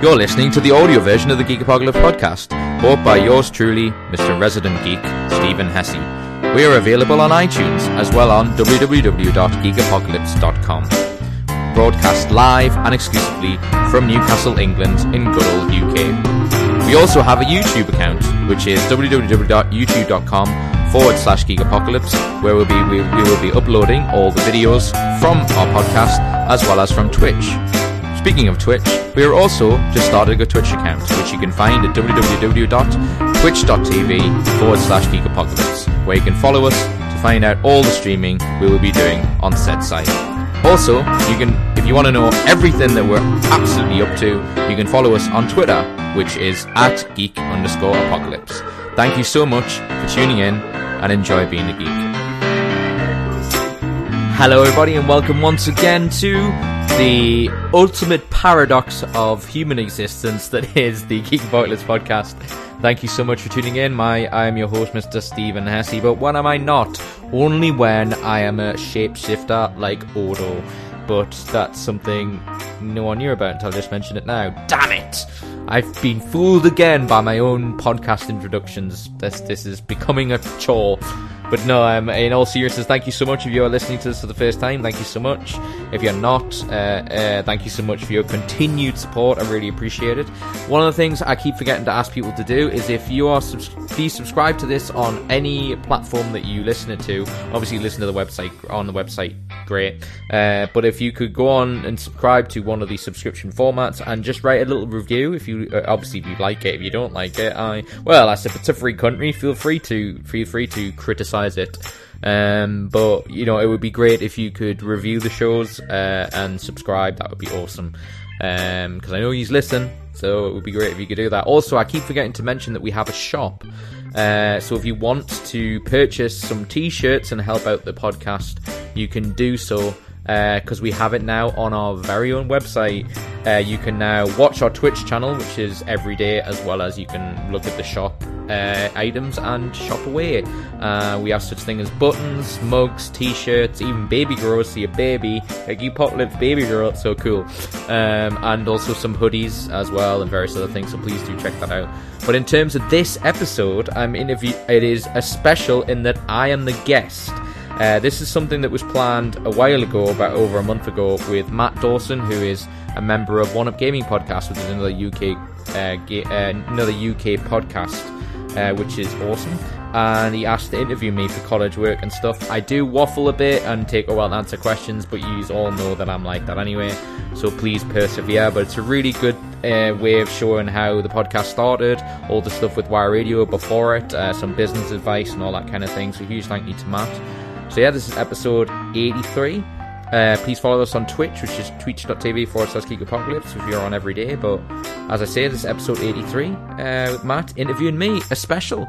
You're listening to the audio version of the Geek Apocalypse podcast, brought by yours truly, Mr. Resident Geek, Stephen Hesse. We are available on iTunes as well on www.geekapocalypse.com. Broadcast live and exclusively from Newcastle, England, in good old UK. We also have a YouTube account, which is www.youtube.com forward slash Geek Apocalypse, where we'll be, we, we will be uploading all the videos from our podcast as well as from Twitch. Speaking of Twitch, we are also just starting a Twitch account, which you can find at www.twitch.tv forward slash where you can follow us to find out all the streaming we will be doing on said site. Also, you can, if you want to know everything that we're absolutely up to, you can follow us on Twitter, which is at geek underscore apocalypse. Thank you so much for tuning in and enjoy being a geek. Hello, everybody, and welcome once again to the ultimate paradox of human existence that is the Geek Apocalypse podcast. Thank you so much for tuning in. My I am your host, Mr. Stephen Hesse, but when am I not? Only when I am a shapeshifter like Odo. But that's something no one knew about until I just mentioned it now. Damn it! I've been fooled again by my own podcast introductions. This this is becoming a chore. But no, um, in all seriousness, thank you so much if you are listening to this for the first time. Thank you so much. If you're not, uh, uh, thank you so much for your continued support. I really appreciate it. One of the things I keep forgetting to ask people to do is if you are, subs- please subscribe to this on any platform that you listen to. Obviously, listen to the website on the website, great. Uh, but if you could go on and subscribe to one of these subscription formats and just write a little review, if you uh, obviously if you like it, if you don't like it, I well, as if it's a free country, feel free to feel free to criticize it. Um, but you know, it would be great if you could review the shows uh, and subscribe. That would be awesome. Because I know you listen, so it would be great if you could do that. Also, I keep forgetting to mention that we have a shop. Uh, so if you want to purchase some t-shirts and help out the podcast, you can do so because uh, we have it now on our very own website. Uh, you can now watch our Twitch channel, which is every day, as well as you can look at the shop uh, items and shop away. Uh, we have such things as buttons, mugs, t-shirts, even baby girls. See a baby, like you pop lips baby girl, it's so cool. Um, and also some hoodies as well, and various other things. So please do check that out. But in terms of this episode, I'm interview. It is a special in that I am the guest. Uh, this is something that was planned a while ago, about over a month ago, with Matt Dawson, who is a member of One Up Gaming Podcast, which is another UK uh, ga- uh, another UK podcast, uh, which is awesome. And he asked to interview me for college work and stuff. I do waffle a bit and take a while to answer questions, but you all know that I'm like that anyway. So please persevere. But it's a really good uh, way of showing how the podcast started, all the stuff with Y Radio before it, uh, some business advice and all that kind of thing. So huge thank you to Matt. So yeah, this is episode 83. Uh, please follow us on Twitch, which is twitch.tv forward slash Geek Apocalypse if you're on every day. But as I say, this is episode 83 uh, with Matt interviewing me, a special.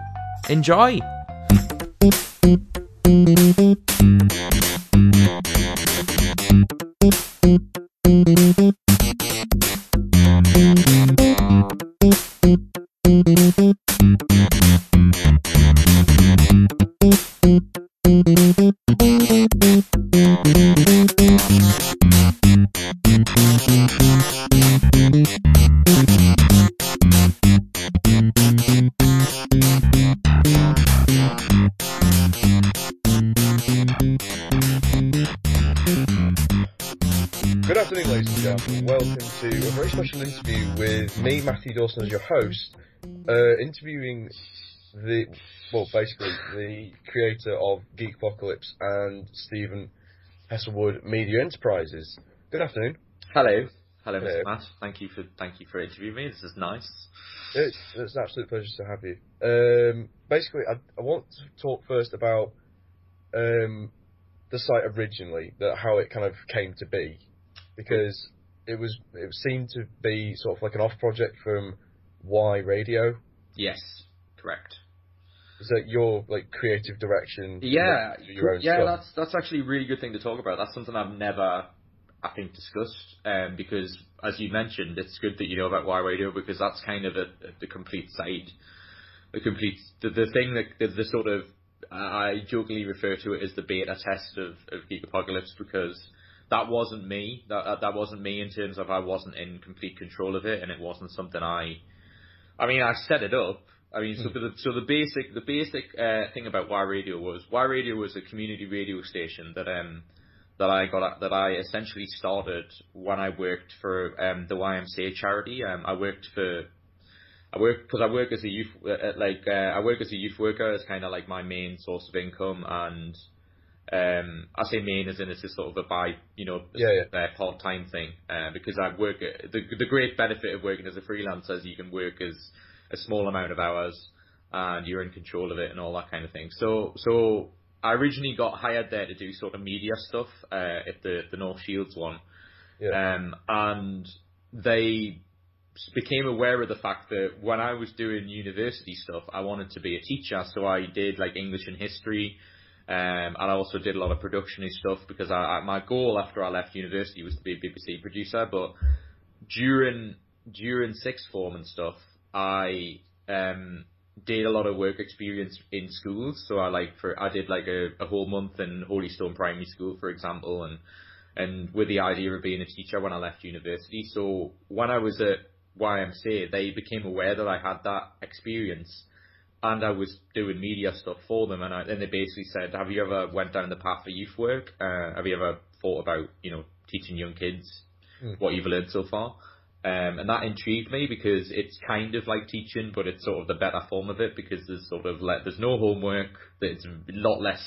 Enjoy! Me, Matthew Dawson, as your host, uh, interviewing the, well, basically the creator of Geek Apocalypse and Stephen Hesselwood Media Enterprises. Good afternoon. Hello. Hello, Hello. Mr. Matt. Thank you for thank you for interviewing me. This is nice. It's, it's an absolute pleasure to have you. Um, basically, I, I want to talk first about um, the site originally, that how it kind of came to be, because it was it seemed to be sort of like an off project from Y Radio. Yes, correct. Is that your like creative direction? Yeah, your own yeah. stuff? That's that's actually a really good thing to talk about. That's something I've never, I think, discussed. Um, because as you mentioned, it's good that you know about Y Radio because that's kind of a, the complete site, the complete the, the thing that the, the sort of I jokingly refer to it as the beta test of, of Geek Apocalypse because that wasn't me. That that wasn't me in terms of I wasn't in complete control of it, and it wasn't something I. I mean, I set it up. I mean, so the so the basic the basic uh, thing about Y Radio was Y Radio was a community radio station that um that I got that I essentially started when I worked for um the YMCA charity. Um, I worked for I work because I work as a youth uh, like uh, I work as a youth worker as kind of like my main source of income and um, I say main as in it's just sort of a by you know Yeah, yeah. uh, part time thing uh, because I work at, the the great benefit of working as a freelancer is you can work as a small amount of hours and you're in control of it and all that kind of thing. So so I originally got hired there to do sort of media stuff uh, at the the North Shields one, Yeah. um, and they became aware of the fact that when I was doing university stuff, I wanted to be a teacher. So I did like English and history, um, and I also did a lot of production and stuff because I, I, my goal after I left university was to be a BBC producer. But during during sixth form and stuff, I um, did a lot of work experience in schools. So I like for I did like a, a whole month in Holystone Primary School, for example, and and with the idea of being a teacher when I left university. So when I was at YMCA, they became aware that I had that experience and I was doing media stuff for them. And I, then they basically said, have you ever went down the path of youth work? Uh, have you ever thought about, you know, teaching young kids Hmm. what you've learned so far? Um, and that intrigued me because it's kind of like teaching, but it's sort of the better form of it because there's sort of like, there's no homework, there's a lot less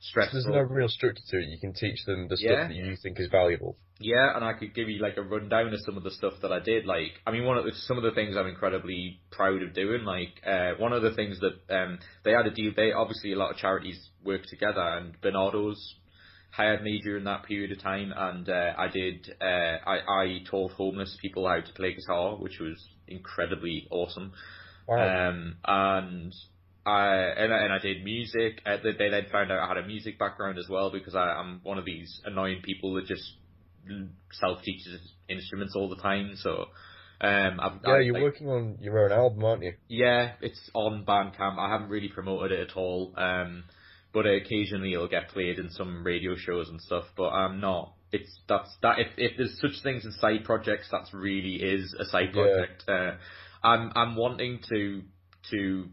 stressful. There's no real structure to it. You can teach them the stuff Yeah. that you think is valuable. Yeah, and I could give you like a rundown of some of the stuff that I did. Like, I mean, one of the, some of the things I'm incredibly proud of doing. Like, uh, one of the things that um, they had a deal. They obviously a lot of charities work together, and Barnardo's hired me during that period of time, and uh, I did. Uh, I I taught homeless people how to play guitar, which was incredibly awesome. Wow. Um, and I and, I- and I did music. Uh, they, they then found out I had a music background as well because I, I'm one of these annoying people that just self teaches instruments all the time. So um, I've, yeah, I, you're like, working on your own album, aren't you? yeah, it's on Bandcamp. I haven't really promoted it at all. Um, but occasionally it'll get played in some radio shows and stuff. But I'm not. It's that's that. If if there's such things as side projects, that's really is a side Yeah. project. Uh, I'm I'm wanting to to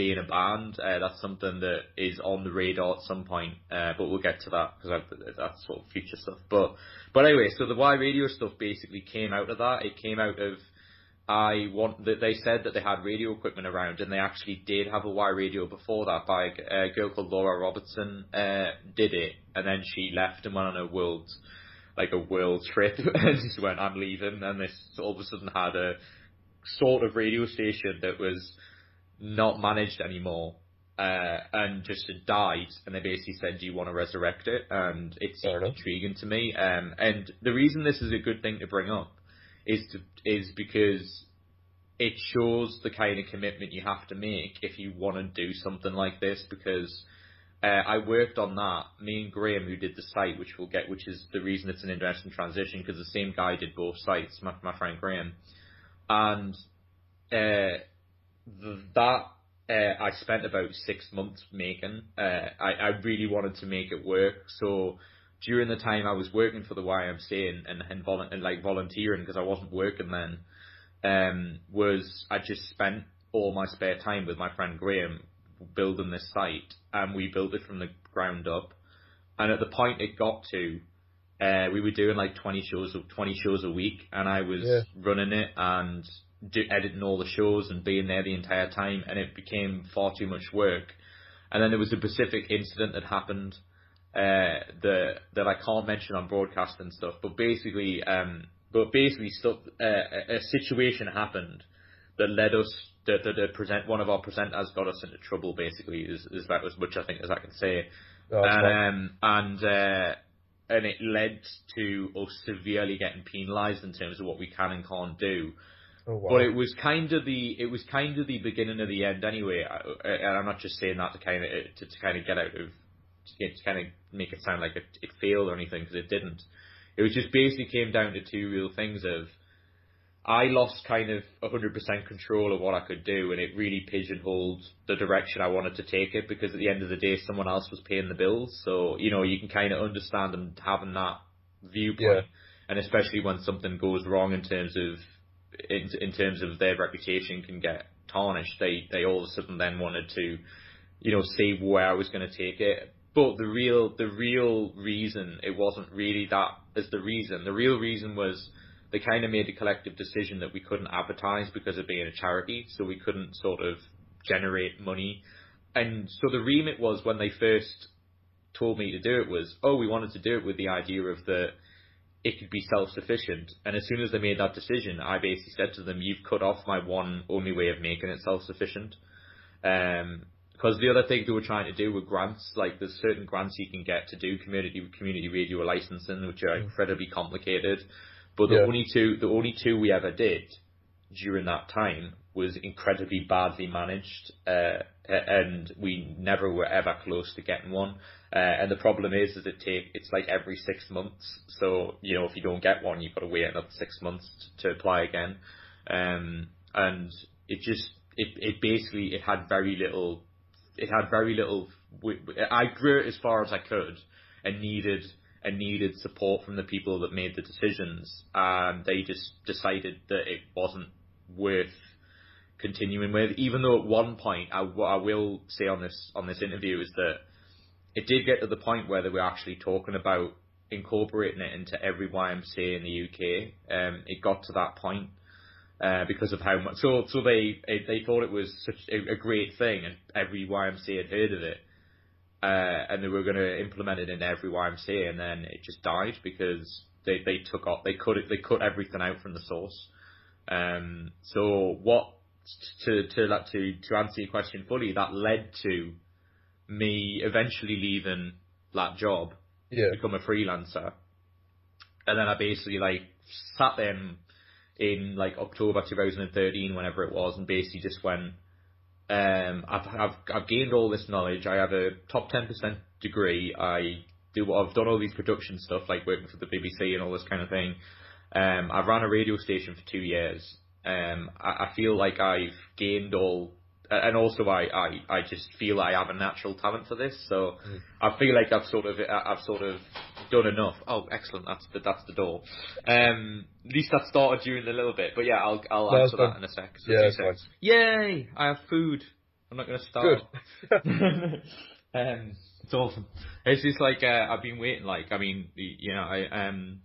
be in a band. Uh, that's something that is on the radar at some point. Uh, but we'll get to that because that's sort of future stuff. But but anyway, so the Y radio stuff basically came out of that. It came out of I want that they said that they had radio equipment around, and they actually did have a Y radio before that. By a girl called Laura Robertson uh, did it, and then she left and went on a world, like a world trip, and just went, "I'm leaving," and this all of a sudden had a sort of radio station that was not managed anymore. Uh, and just had died, and they basically said, "Do you want to resurrect it?" And it Fair seemed enough. intriguing to me. Um, and the reason this is a good thing to bring up is to, is because it shows the kind of commitment you have to make if you want to do something like this. Because uh, I worked on that. Me and Graham, who did the site, which we'll get, which is the reason it's an interesting transition, because the same guy did both sites, my, my friend Graham, and uh, th- that. Uh, I spent about six months making. Uh, I, I really wanted to make it work, so during the time I was working for the YMCA and and, and, volu- and like volunteering because I wasn't working then, um, was I just spent all my spare time with my friend Graham building this site, and we built it from the ground up. And at the point it got to, uh, we were doing like twenty shows, twenty shows a week, and I was Yeah. running it and do, editing all the shows and being there the entire time, and it became far too much work. And then there was a Pacific incident that happened uh, that that I can't mention on broadcast and stuff. But basically, um, but basically, stuff uh, a, a situation happened that led us that that the present one of our presenters got us into trouble. Basically, is is about as much I think as I can say. Oh, and um, and uh, and it led to us severely getting penalised in terms of what we can and can't do. Oh, wow. But it was kind of the it was kind of the beginning of the end anyway. I- And I'm not just saying that to kind of uh, to, to kind of get out of to, get, to kind of make it sound like it, it failed or anything because it didn't. It was just basically came down to two real things of I lost kind of 100% control of what I could do and it really pigeonholed the direction I wanted to take it because at the end of the day someone else was paying the bills. So, you know, you can kind of understand them having that viewpoint, yeah. and especially when something goes wrong in terms of in, in terms of their reputation can get tarnished. They they all of a sudden then wanted to, you know, see where I was going to take it. But the real the real reason it wasn't really that as the reason. The real reason was they kind of made a collective decision that we couldn't advertise because of being a charity, so we couldn't sort of generate money. And so the remit was when they first told me to do it was, oh, we wanted to do it with the idea of that it could be self-sufficient. And as soon as they made that decision, I basically said to them, you've cut off my one only way of making it self-sufficient. Um, because the other thing they were trying to do with grants, like there's certain grants you can get to do community community radio licensing, which are mm. incredibly complicated. But the yeah. only two the only two we ever did during that time was incredibly badly managed, uh, and we never were ever close to getting one. Uh, and the problem is, is it take it's like every six months. So you know, if you don't get one, you've got to wait another six months to apply again. Um, and it just it it basically it had very little. It had very little. I grew it as far as I could, and needed and needed support from the people that made the decisions. And they just decided that it wasn't worth continuing with. Even though at one point, I, what I will say on this on this interview is that it did get to the point where they were actually talking about incorporating it into every YMCA in the UK. Um, it got to that point uh, because of how much. So so they they thought it was such a, a great thing, and every YMCA had heard of it. Uh, and they were going to implement it in every YMCA, and then it just died because they, they took off, they cut it, they cut everything out from the source. Um, so what to to to to answer your question fully, that led to me eventually leaving that job, yeah. become a freelancer, and then I basically like sat then in like October 2013, whenever it was, and basically just went. Um, I've, I've I've gained all this knowledge. I have a top ten percent degree. I do I've done all these production stuff like working for the BBC and all this kind of thing. Um, I've run a radio station for two years. Um, I, I feel like I've gained all and also I, I, I just feel I have a natural talent for this. So mm. I feel like I've sort of I've sort of done enough. Oh, excellent! That's the that's the door. Um, at least that started you in a little bit, but yeah, I'll I'll no, answer that in a sec. So yeah. Yay! I have food. I'm not going to start. Good. um, it's awesome. It's just like uh, I've been waiting. Like I mean, you know, I um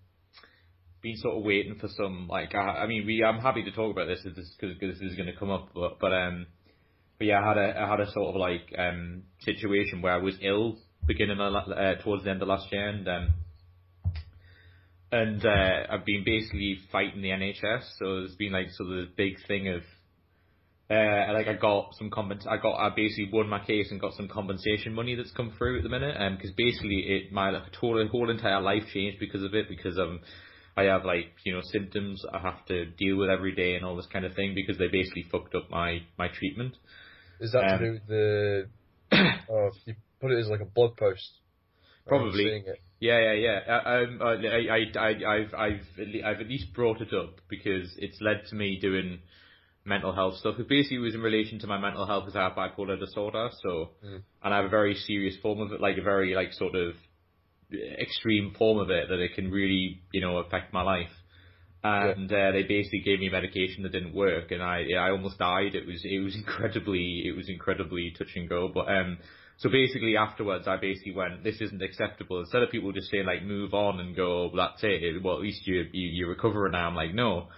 been sort of waiting for some like I, I mean we I'm happy to talk about this because this is going to come up but but um but yeah, I had a I had a sort of like um situation where I was ill beginning of, uh, towards the end of last year, and um, and uh, I've been basically fighting the NHS. So there's been like sort of the big thing of uh, like I got some compens- I got I basically won my case and got some compensation money that's come through at the minute. Um, because basically it my like total whole entire life changed because of it because um I have like you know symptoms I have to deal with every day and all this kind of thing because they basically fucked up my my treatment. Is that um, to do with the? oh, you put it as like a blog post. Probably. Yeah, yeah, yeah. Uh, um, uh, I, I, I, I've, I've, I've at least brought it up because it's led to me doing mental health stuff. It basically was in relation to my mental health because I have bipolar disorder. So, mm. and I have a very serious form of it, like a very like sort of extreme form of it that it can really, you know, affect my life and uh, they basically gave me medication that didn't work, and I I almost died. It was it was incredibly it was incredibly touch and go. But um, so basically afterwards, I basically went, this isn't acceptable. Instead of people just saying like move on and go, well, that's it. Well, at least you you you're recovering now. I'm like, no,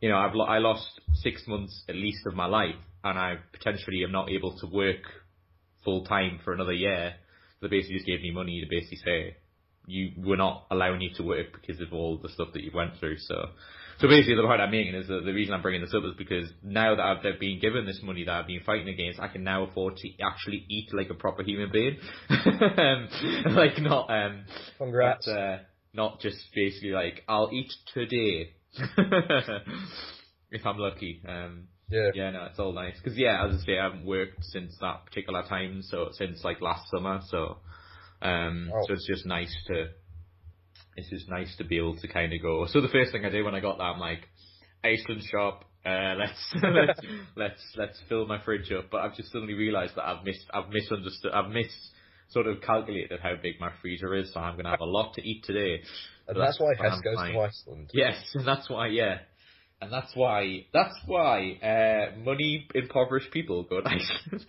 you know, I've I lost six months at least of my life, and I potentially am not able to work full time for another year. So they basically just gave me money to basically say you we're not allowing you to work because of all the stuff that you went through. So, so basically, the point I'm making is that the reason I'm bringing this up is because now that I've been given this money that I've been fighting against, I can now afford to actually eat like a proper human being, um, like not um, congrats, but, uh, not just basically like I'll eat today if I'm lucky. Um, yeah. Yeah, no, it's all nice. Cause yeah, as I say, I haven't worked since that particular time, so since like last summer, so um, oh. So it's just nice to it's just nice to be able to kind of go. So the first thing I did when I got that, I'm like, Iceland shop. Uh, let's let's let's let's fill my fridge up. But I've just suddenly realised that I've missed I've misunderstood I've missed sort of calculated how big my freezer is. So I'm gonna have a lot to eat today. And So that's why Hess goes to Iceland. Yes, and that's why, yeah. And that's why, that's why, uh, money impoverished people go to Iceland.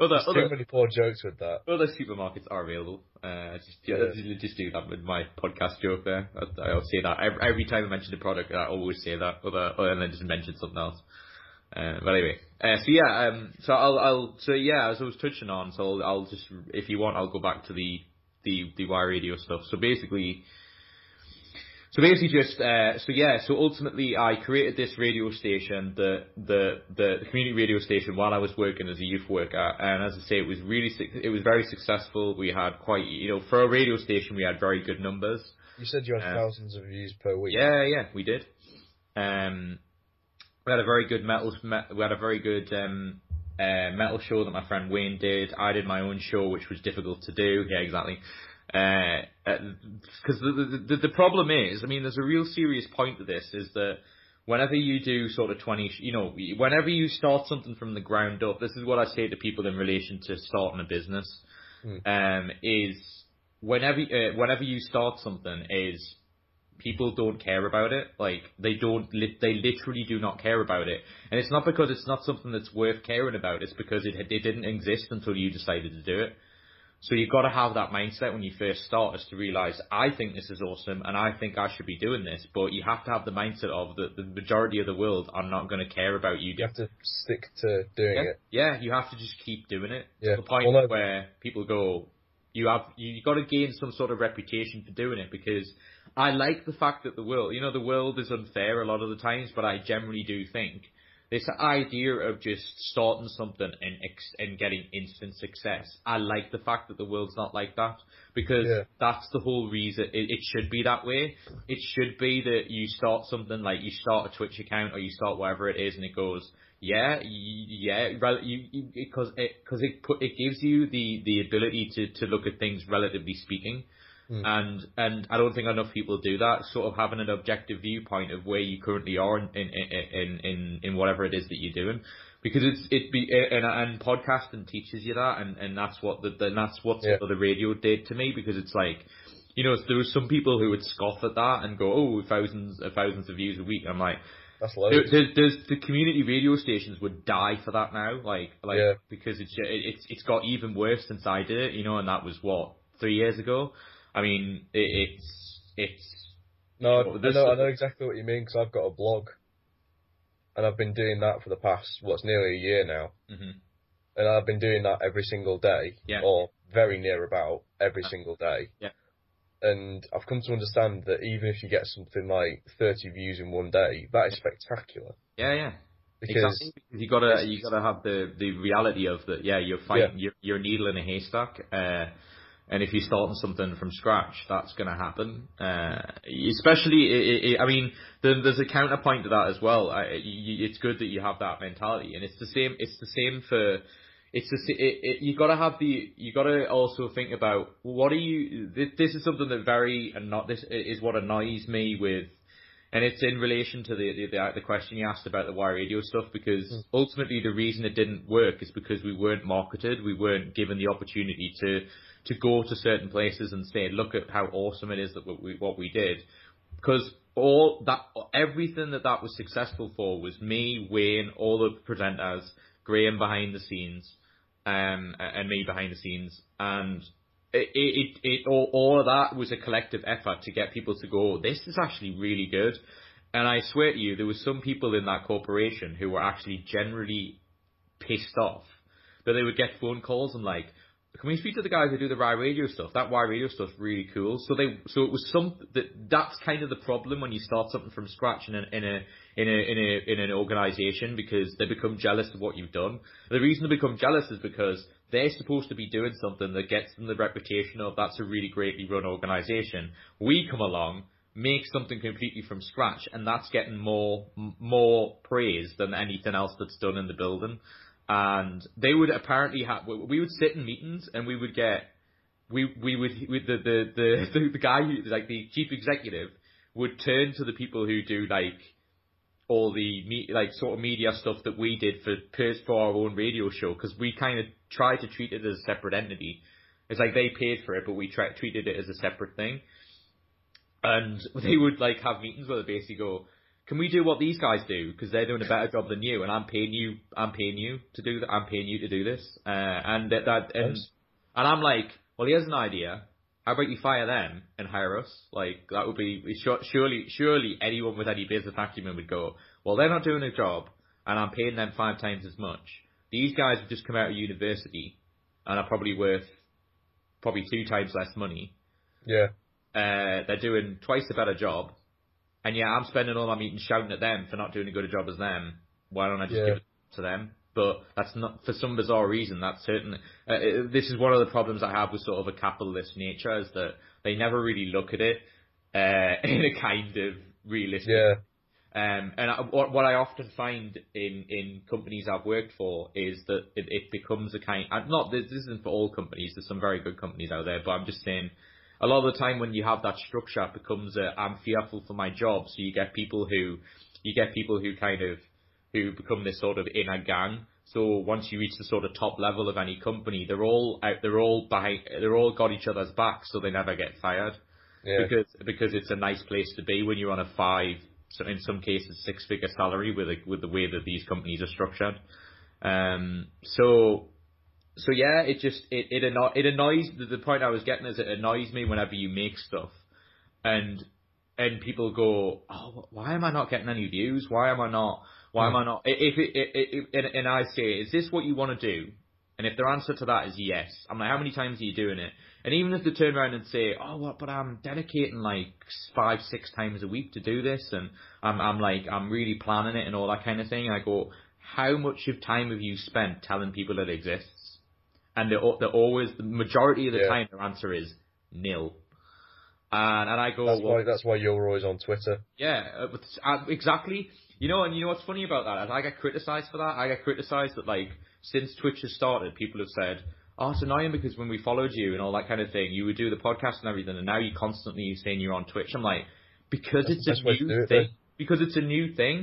Other, There's other, too many poor jokes with that. other supermarkets are available. Uh, just, yeah. Yeah. just do that with my podcast joke there. I, I'll say that every, every time I mention a product. I always say that, other, other and then just mention something else. Uh, but anyway, uh, so yeah, um, so I'll, I'll, so yeah, as I was touching on, so I'll, I'll just, if you want, I'll go back to the, the, the Y radio stuff. So basically, so basically just, uh, so yeah, so ultimately I created this radio station, the, the, the, community radio station while I was working as a youth worker. And as I say, it was really, it was very successful. We had quite, you know, for a radio station, we had very good numbers. You said you had Uh, thousands of views per week. Yeah, yeah, we did. Um, we had a very good metal. We had a very good um, uh, metal show that my friend Wayne did. I did my own show, which was difficult to do. Yeah, exactly. Because the, the the problem is, I mean, there's a real serious point to this. Is that whenever you do sort of twenty, you know, whenever you start something from the ground up, this is what I say to people in relation to starting a business. Hmm. Um, is whenever uh, whenever you start something, is people don't care about it. Like they don't, li- they literally do not care about it. And it's not because it's not something that's worth caring about. It's because it it didn't exist until you decided to do it. So you've got to have that mindset when you first start, is to realize I think this is awesome and I think I should be doing this. But you have to have the mindset of that the majority of the world are not going to care about you. You have to stick to doing yeah, it. yeah, you have to just keep doing it Yeah. to the point Well, where people go, you have you got to gain some sort of reputation for doing it because I like the fact that the world, you know, the world is unfair a lot of the times, but I generally do think this idea of just starting something and ex- and getting instant success. I like the fact that the world's not like that because Yeah. that's the whole reason it, it should be that way. It should be that you start something like you start a Twitch account or you start whatever it is and it goes, yeah, yeah, you because it because it put it gives you the the ability to to look at things relatively speaking. Hmm. And and I don't think enough people do that. Sort of having an objective viewpoint of where you currently are in in in in, in whatever it is that you're doing, because it's it be and and podcasting teaches you that, and and that's what the, the that's what Yeah. the radio did to me because it's like. You know, there was some people who would scoff at that and go, "Oh, thousands, thousands of views a week." I'm like, That's there, loads. there's, there's the community radio stations would die for that now, like like Yeah. because it's it's it's got even worse since I did it, you know, and that was what three years ago. I mean, it, it's it's No, Well, I know, I know exactly what you mean because I've got a blog, and I've been doing that for the past what's nearly a year now, mhm. and I've been doing that every single day, Yeah. or very near about every Uh, single day. yeah. And I've come to understand that even if you get something like 30 views in one day, that is spectacular yeah, yeah. because exactly. You gotta you gotta have the the reality of that. Yeah, you're fighting. Yeah. You're, you're a needle in a haystack. Uh, and if you're starting something from scratch, that's going to happen. Uh, especially, i i I mean, there, there's a counterpoint to that as well. I, you, it's good that you have that mentality, and it's the same. It's the same for. It's the sa- it, it, you got to have the. You got to also think about what are you. This, this is something that very and not this is what annoys me with and it's in relation to the, the the question you asked about the Y radio stuff because Mm. ultimately the reason it didn't work is because we weren't marketed, we weren't given the opportunity to to go to certain places and say, look at how awesome it is that what we what we did, because all that everything that that was successful for was me, Wayne, all the presenters, Graham behind the scenes, um, and me behind the scenes, and it, it, it, all, all of that was a collective effort to get people to go, this is actually really good. And I swear to you, there was some people in that corporation who were actually generally pissed off that they would get phone calls and like, can we speak to the guys who do the Y radio stuff? That Y radio stuff's really cool. So they, so it was some that that's kind of the problem when you start something from scratch in a in a in a in a in an organization because they become jealous of what you've done. The reason they become jealous is because they're supposed to be doing something that gets them the reputation of that's a really greatly run organization. We come along, make something completely from scratch, and that's getting more more praise than anything else that's done in the building. And they would apparently have. We would sit in meetings and we would get. We we would with the the the the, guy who like the chief executive would turn to the people who do like all the me, like sort of media stuff that we did for for our own radio show because we kind of tried to treat it as a separate entity. It's like they paid for it, but we tra- treated it as a separate thing. and they would like have meetings where they basically go, "Can we do what these guys do? Because they're doing a better job than you, and I'm paying you, I'm paying you to do that. I'm paying you to do this." Uh, and that, that and, Nice. and I'm like, "Well, here's an idea. How about you fire them and hire us? Like that would be sure- surely, surely anyone with any business acumen would go, well, they're not doing a job, and I'm paying them five times as much. These guys have just come out of university and are probably worth probably two times less money. Yeah. Uh, they're doing twice a better job, and yeah, I'm spending all my meetings shouting at them for not doing a good a job as them. Why don't I just Yeah. give it to them? But that's not for some bizarre reason. That's certainly uh, it- this is one of the problems I have with sort of a capitalist nature is that they never really look at it uh, in a kind of realistic Yeah. um, and I, what, what I often find in, in companies I've worked for is that it, it becomes a kind. Not this isn't for all companies. There's some very good companies out there, but I'm just saying. A lot of the time when you have that structure, it becomes a I'm fearful for my job. So you get people who you get people who kind of who become this sort of inner gang. So once you reach the sort of top level of any company, they're all out. They're all behind. They're all got each other's back, so they never get fired Yeah. because because it's a nice place to be when you're on a five, so in some cases six figure salary with a, with the way that these companies are structured. Um, so so yeah, it just it it, anno- it annoys the, the point I was getting is it annoys me whenever you make stuff and and people go, oh, why am I not getting any views? Why am I not? Why am hmm. I not? If it, it, it, it and, and I say, is this what you want to do? And if their answer to that is yes, I'm like, how many times are you doing it? And even if they turn around and say, oh, what, but I'm dedicating like five, six times a week to do this, and I'm, I'm like, I'm really planning it and all that kind of thing. I go, how much of time have you spent telling people it exists? And they're, they're always, the majority of the Yeah. time, their answer is nil. And, and I go, That's well, why that's why you're always on Twitter. yeah, uh, uh, exactly. You know, and you know what's funny about that? I get criticised for that. I get criticised that like since Twitch has started, people have said, "Oh, it's annoying because when we followed you and all that kind of thing, you would do the podcast and everything, and now you're constantly saying you're on Twitch." I'm like, because That's it's a best way to new it, thing. though. Because it's a new thing,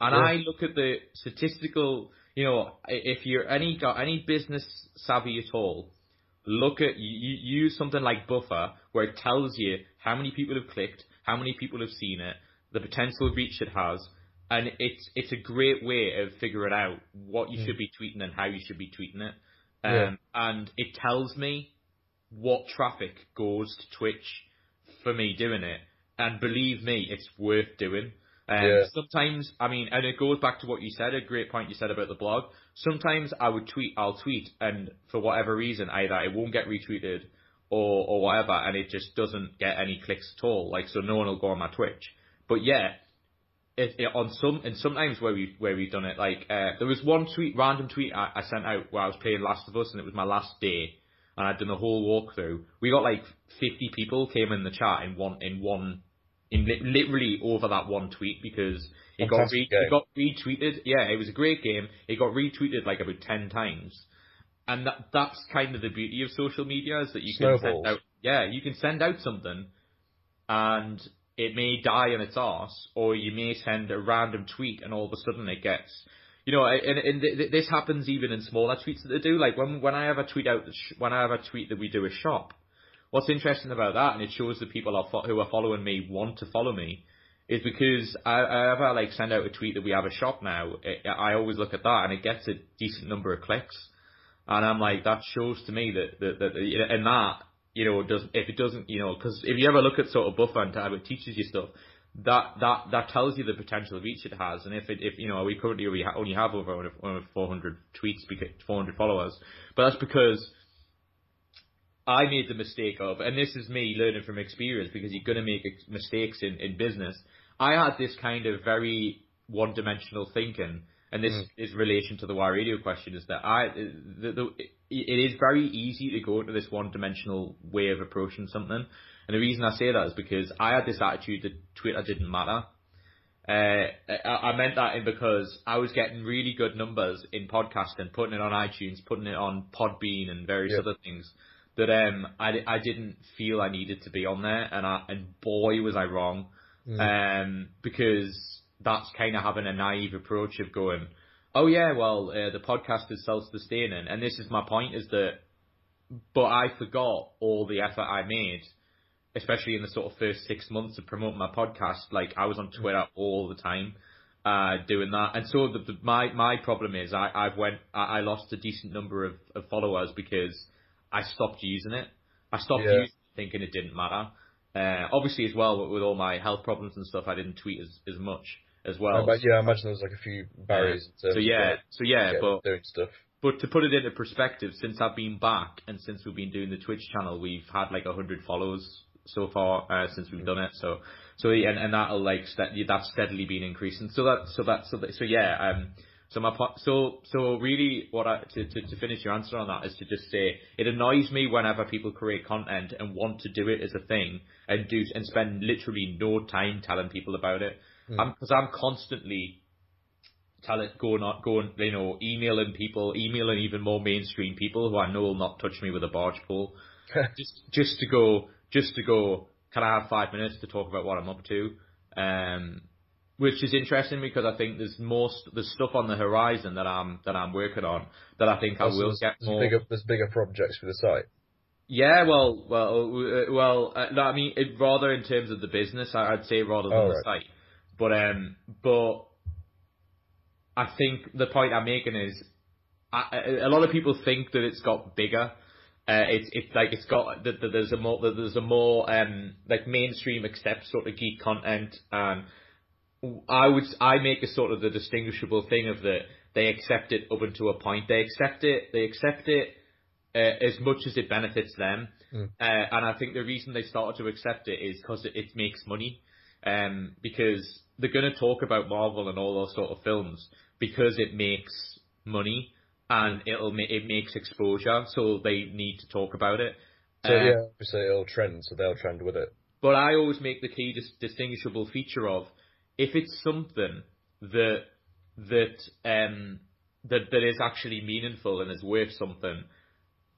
and Yeah. I look at the statistical. You know, if you're any got any business savvy at all, look at you, use something like Buffer where it tells you how many people have clicked, how many people have seen it, the potential reach it has, and it's it's a great way of figuring out what you should be tweeting and how you should be tweeting it. Um, Yeah. and it tells me what traffic goes to Twitch for me doing it. And believe me, it's worth doing. Um, Yeah. Sometimes, I mean, and it goes back to what you said, a great point you said about the blog. Sometimes I would tweet, I'll tweet, and for whatever reason, either it won't get retweeted or, or whatever, and it just doesn't get any clicks at all. Like, so no one will go on my Twitch. But yeah, it, it, on some and sometimes where we where we've done it, like uh, there was one tweet, random tweet I, I sent out where I was playing Last of Us, and it was my last day, and I'd done a whole walkthrough. We got like fifty people came in the chat in one in one in li- literally over that one tweet because it got re- it got retweeted. Yeah, it was a great game. It got retweeted like about ten times, and that that's kind of the beauty of social media is that you can send out yeah you can send out something and it may die on its arse, or you may send a random tweet and all of a sudden it gets, you know, and, and th- th- this happens even in smaller tweets that they do. Like when when I have a tweet out, sh- when I have a tweet that we do a shop, what's interesting about that, and it shows that people are fo- who are following me want to follow me, is because I, I ever like send out a tweet that we have a shop now. It, I always look at that and it gets a decent number of clicks, and I'm like that shows to me that that, that and that you know does if it doesn't you know because if you ever look at sort of buffer and how it teaches you stuff. That that that tells you the potential of each it has, and if it if you know we currently ha- only have over over 400 tweets, because 400 followers, but that's because I made the mistake of, and this is me learning from experience because you're going to make mistakes in, in business. I had this kind of very one dimensional thinking, and this is relation to the Y Radio question is that I, the, the, it is very easy to go into this one dimensional way of approaching something. And the reason I say that is because I had this attitude that Twitter didn't matter. Uh, I, I meant that in because I was getting really good numbers in podcasting, putting it on iTunes, putting it on Podbean and various Yep. other things that um I, I didn't feel I needed to be on there, and I and boy was I wrong, um because that's kind of having a naive approach of going, oh yeah, well uh, the podcast is self-sustaining, and this is my point is that, but I forgot all the effort I made especially in the sort of first six months of promoting my podcast, like I was on Twitter all the time, uh, doing that. And so the, the, my, my problem is I, I've went, I, I lost a decent number of, of followers because I stopped using it. I stopped Yeah. using it thinking it didn't matter. Uh, obviously as well with, with all my health problems and stuff, I didn't tweet as, as much as well. But yeah, I imagine there was like a few barriers. terms so yeah, so yeah, but doing stuff. but to put it into perspective, since I've been back and since we've been doing the Twitch channel, we've had like a hundred followers so far uh, since we've done it. So so and and that'll like ste- that's steadily been increasing. So that so that so that, so yeah. Um. So my po- so so really what I to, to to finish your answer on that is to just say it annoys me whenever people create content and want to do it as a thing and do and spend literally no time telling people about it. Mm. because I'm constantly tell it going on going you know emailing people emailing even more mainstream people who I know will not touch me with a barge pole just just to go just to go can I have five minutes to talk about what I'm up to um which is interesting because I think there's more st- there's stuff on the horizon that I'm that I'm working on that I think I will get more bigger there's bigger projects for the site. yeah, well, well, uh, well. Uh, no, I mean, it, rather in terms of the business, I, I'd say rather than Oh, the site. But um, but I think the point I'm making is, I, a lot of people think that it's got bigger. Uh, it's it's like it's got that that there's a more that there's a more um like mainstream accept sort of geek content. Um, I would I make a sort of the distinguishable thing of that they accept it up until a point. They accept it. They accept it uh, as much as it benefits them. Mm. Uh, and I think the reason they started to accept it is because it, it makes money. Um, because they're going to talk about Marvel and all those sort of films because it makes money and it'll it makes exposure, so they need to talk about it. So Uh, yeah, obviously it'll trend, so they'll trend with it. but I always make the key dis- distinguishable feature of if it's something that that um that that is actually meaningful and is worth something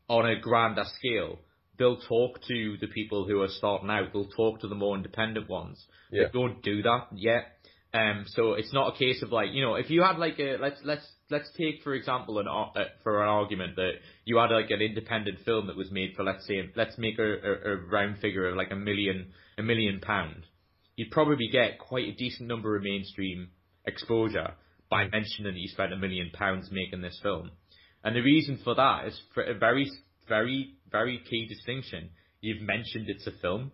on a grander scale, they'll talk to the people who are starting out. They'll talk to the more independent ones. Yeah. They don't do that yet. Um, so it's not a case of like you know if you had like a let's let's let's take for example an uh, for an argument that you had like an independent film that was made for let's say let's make a, a, a round figure of like a million a million pound, you'd probably get quite a decent number of mainstream exposure by mentioning that you spent a million pounds making this film. And the reason for that is for a very, very, very key distinction. You've mentioned it's a film.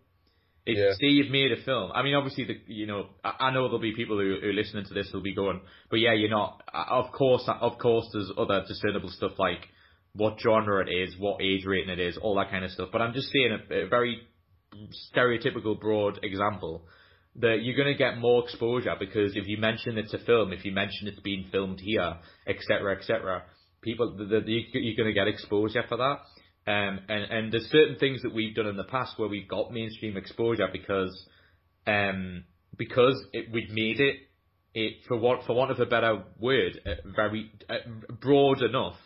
If Yeah. say you've made a film, I mean, obviously, the you know, I, I know there'll be people who, who are listening to this will be going, but yeah, you're not. uh, Of course, of course, there's other discernible stuff like what genre it is, what age rating it is, all that kind of stuff. But I'm just saying a, a very stereotypical, broad example that you're going to get more exposure because if you mention it's a film, if you mention it's being filmed here, etc., etc., people, the, the, you, you're going to get exposure for that. Um, and, and there's certain things that we've done in the past where we've got mainstream exposure because, um, because it, we've made it, it for want for want of a better word, uh, very uh, broad enough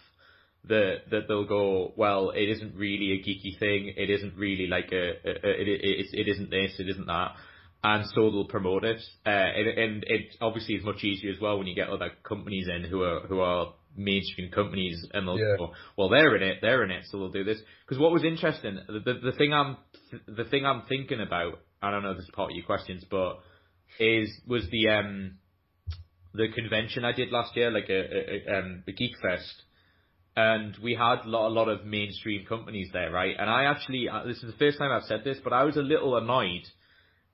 that that they'll go, well, it isn't really a geeky thing. It isn't really like a, a, a it, it, it isn't this, it isn't that, and so they'll promote it. Uh, and, and it obviously is much easier as well when you get other companies in who are who are mainstream companies, and they'll Yeah. go, well, they're in it, they're in it, so they'll do this. Because what was interesting, the, the the thing I'm the thing I'm thinking about, I don't know if this is part of your questions, but is was the um the convention I did last year, like a, a, a um the Geek Fest and we had a lot, a lot of mainstream companies there, right? And I actually, uh, this is the first time I've said this, but I was a little annoyed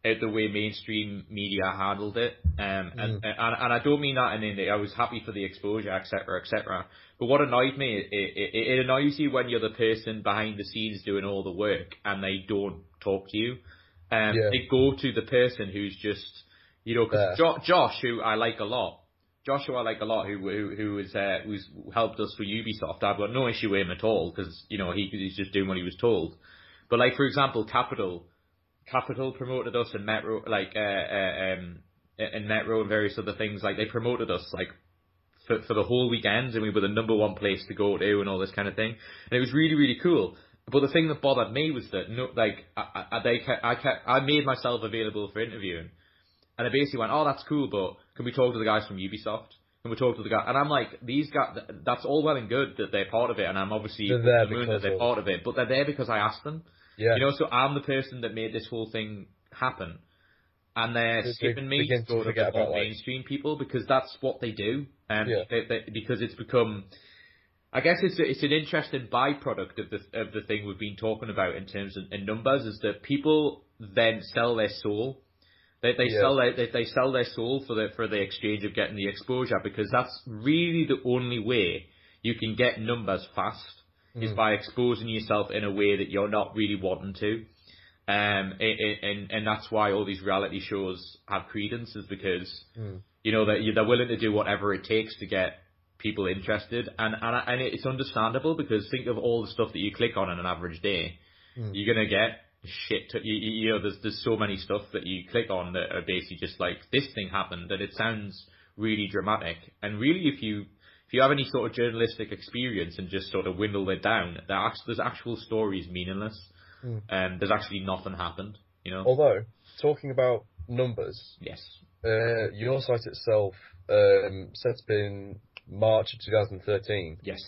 at the way mainstream media handled it. Um, and, and, and I don't mean that in any, I was happy for the exposure, etc., etc. But what annoyed me, it, it, it annoys you when you're the person behind the scenes doing all the work and they don't talk to you. Um, Yeah. they go to the person who's just, you know, because jo- Josh, who I like a lot, Joshua I like a lot, who who who is uh, who's helped us for Ubisoft. I've got no issue with him at all because you know he he's just doing what he was told. But like for example, Capital, Capital promoted us and Metro, like uh, uh um and Metro and various other things. Like they promoted us like for for the whole weekend, and we were the number one place to go to and all this kind of thing. And it was really really cool. But the thing that bothered me was that no, like I, I, they, kept- I, kept, I made myself available for interviewing, and I basically went, "Oh, that's cool, but can we talk to the guys from Ubisoft? Can we talk to the guy?" And I'm like, "These guys, that's all well and good that they're part of it, and I'm obviously They're the moon that they're part of it, but they're there because I asked them. Yeah. You know, so I'm the person that made this whole thing happen. And they're They- skipping me to of forget the more mainstream people because that's what they do. Um, Yeah. they, they, because it's become, I guess it's a, it's an interesting byproduct of the of the thing we've been talking about in terms of in numbers is that people then sell their soul. They they Yeah. sell their they, they sell their soul for the for the exchange of getting the exposure because that's really the only way you can get numbers fast is Mm. by exposing yourself in a way that you're not really wanting to. Um, a- a- and and that's why all these reality shows have credence is because Mm. you know that you- they're willing to do whatever it takes to get people interested, and and and it's understandable because think of all the stuff that you click on in an average day, Mm. you're gonna get shit. To, you, you you know, there's there's so many stuff that you click on that are basically just like this thing happened, that it sounds really dramatic, and really if you if you have any sort of journalistic experience and just sort of dwindle it down, there's actual stories meaningless, Mm. and there's actually nothing happened. You know. Although, talking about numbers, Yes. uh, your site itself um, set up in March of 2013 Yes.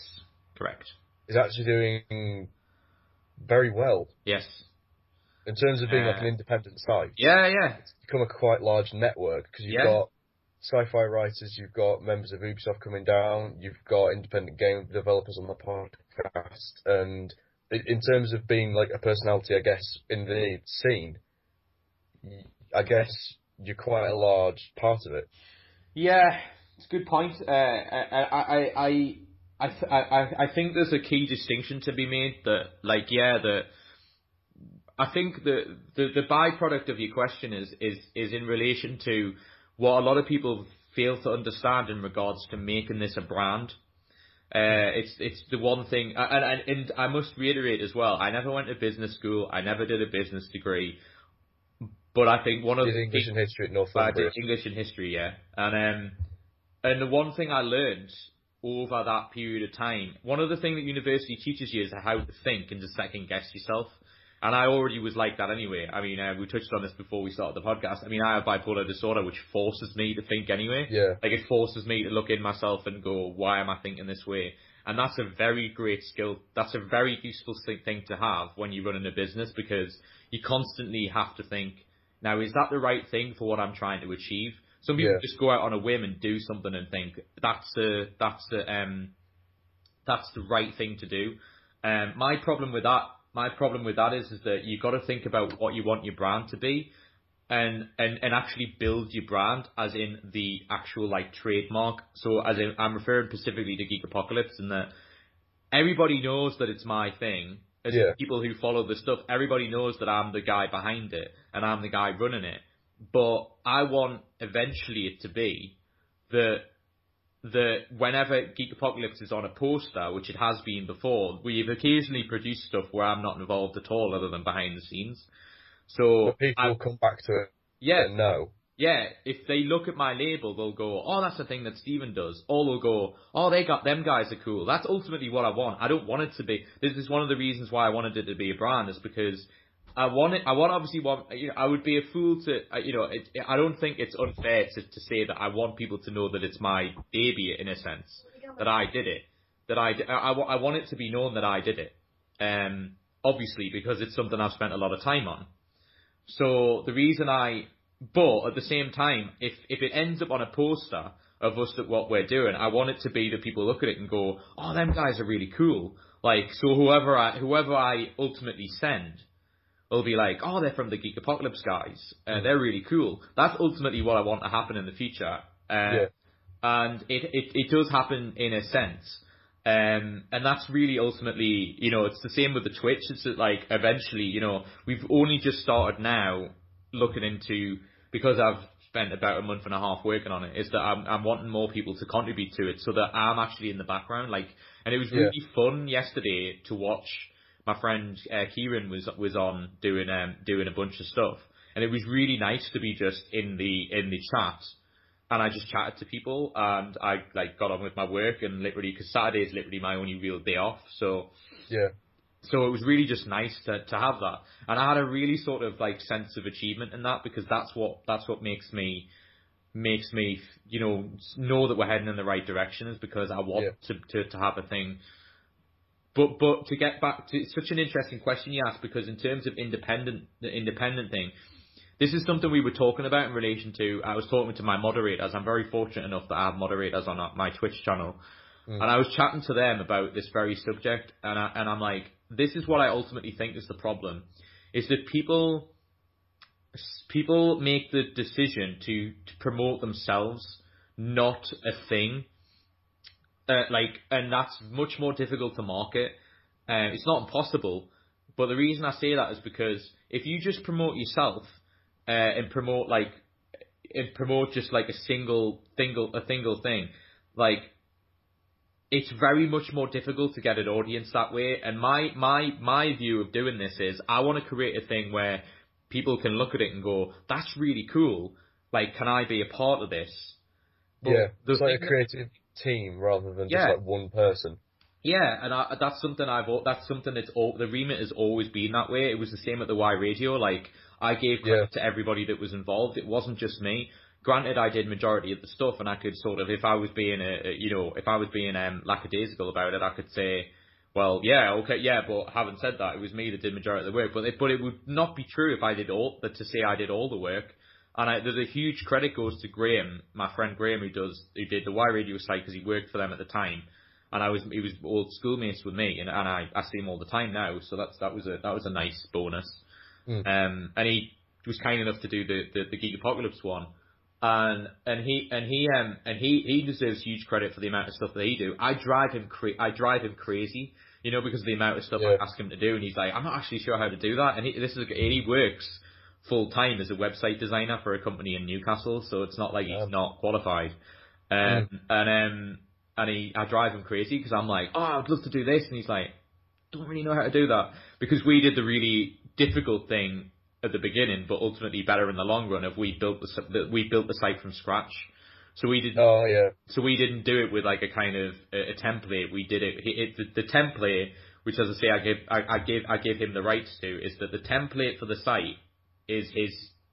Correct. is actually doing very well Yes. in terms of being like Uh, an independent site. Yeah. Yeah. It's become a quite large network because you've Yeah. got sci-fi writers, you've got members of Ubisoft coming down, you've got independent game developers on the podcast, and in terms of being like a personality, I guess in the scene, I guess you're quite a large part of it. Yeah, it's a good point. Uh, I, I, I, I, I, I- I think there's a key distinction to be made that, like, yeah, that I think the, the, the byproduct of your question is, is, is in relation to what a lot of people fail to understand in regards to making this a brand. Uh, it's it's the one thing, and, and and I must reiterate as well. I never went to business school. I never did a business degree. But I think one of Did the English and history at but I did English and history, yeah. And um, and the one thing I learned over that period of time, one of the things that university teaches you is how to think and to second guess yourself. And I already was like that anyway. I mean, uh, we touched on this before we started the podcast. I mean, I have bipolar disorder, which forces me to think anyway. Yeah. Like it forces me to look in myself and go, why am I thinking this way? And that's a very great skill. That's a very useful thing to have when you're running a business because you constantly have to think, now is that the right thing for what I'm trying to achieve? Some people Yeah. just go out on a whim and do something and think that's the that's the um that's the right thing to do. Um, my problem with that, my problem with that is, is that you've got to think about what you want your brand to be, and and and actually build your brand as in the actual like trademark. So as in, I'm referring specifically to Geek Apocalypse, and that everybody knows that it's my thing. As Yeah. people who follow the stuff, everybody knows that I'm the guy behind it and I'm the guy running it. But I want eventually it to be that that whenever Geek Apocalypse is on a poster, which it has been before, we've occasionally produced stuff where I'm not involved at all, other than behind the scenes. So But people I- will come back to it yeah, no. yeah, if they look at my label, they'll go, "Oh, that's the thing that Steven does." Or they'll go, "Oh, they got them guys are cool." That's ultimately what I want. I don't want it to be. This is one of the reasons why I wanted it to be a brand, is because I want it. I want obviously want. You know, I would be a fool to. uh, You know, it, I don't think it's unfair to, to say that I want people to know that it's my baby in a sense that I did it. That I, I, I want it to be known that I did it. Um, obviously because it's something I've spent a lot of time on. So the reason I, but at the same time, if if it ends up on a poster of us that what we're doing, I want it to be that people look at it and go, oh, them guys are really cool. Like so, whoever I whoever I ultimately send will be like, oh, they're from the Geek Apocalypse guys. Uh, They're really cool. That's ultimately what I want to happen in the future. Uh, Yeah. And it, it, it does happen in a sense. Um, and that's really ultimately, you know, it's the same with the Twitch. It's that, like eventually, you know, we've only just started now looking into because I've spent about a month and a half working on it. Is that I'm, I'm wanting more people to contribute to it so that I'm actually in the background. Like, and it was Yeah. really fun yesterday to watch. My friend uh, Kieran was was on doing um doing a bunch of stuff, and it was really nice to be just in the in the chat. And I just chatted to people and I like got on with my work and literally because Saturday is literally my only real day off. So Yeah. so it was really just nice to to have that. And I had a really sort of like sense of achievement in that because that's what that's what makes me makes me you know know that we're heading in the right direction is because I want to, to to have a thing but but to get back to it's such an interesting question you asked because in terms of independent the independent thing, this is something we were talking about in relation to. I was talking to my moderators. I'm very fortunate enough that I have moderators on my Twitch channel, mm. and I was chatting to them about this very subject, and I, and I'm like, this is what I ultimately think is the problem, is that people people make the decision to, to promote themselves, not a thing. Uh, like, and that's much more difficult to market. Uh, it's not impossible, but the reason I say that is because if you just promote yourself uh, and promote like and promote just like a single single a single thing, like it's very much more difficult to get an audience that way. And my my my view of doing this is I want to create a thing where people can look at it and go, "That's really cool. Like, can I be a part of this?" But yeah, it's like a creative team rather than just like one person. Yeah, and I, that's something I've that's something that's all the remit has always been that way. It was the same at the Y Radio. Like I gave credit yeah. to everybody that was involved. It wasn't just me. Granted, I did majority of the stuff, and I could sort of, if I was being a, a you know, if I was being um, lackadaisical about it, I could say, well, yeah, okay, yeah, but having said that, it was me that did majority of the work. But it, but it would not be true if I did all that to say I did all the work. And I, there's a huge credit goes to Graham, my friend Graham, who does who did the Y Radio site because he worked for them at the time, and I was he was old schoolmates with me, and, and I, I see him all the time now, so that's that was a that was a nice bonus. Mm. Um, and he was kind enough to do the the, the Geek Apocalypse one, and and he and he um and he he deserves huge credit for the amount of stuff that he do. I drive him cra- I drive him crazy, you know, because of the amount of stuff yeah. I ask him to do, and he's like, I'm not actually sure how to do that. And he, this is and he works full time as a website designer for a company in Newcastle, so it's not like he's not qualified. Um, mm. and um and he I drive him crazy because I'm like, oh, I'd love to do this, and he's like, don't really know how to do that because we did the really difficult thing at the beginning, but ultimately better in the long run if we built the we built the site from scratch. So we didn't. Oh yeah. So we didn't do it with like a kind of a, a template. We did it. it the, the, template, which as I say, I gave I, I gave I gave him the rights to, is that the template for the site is his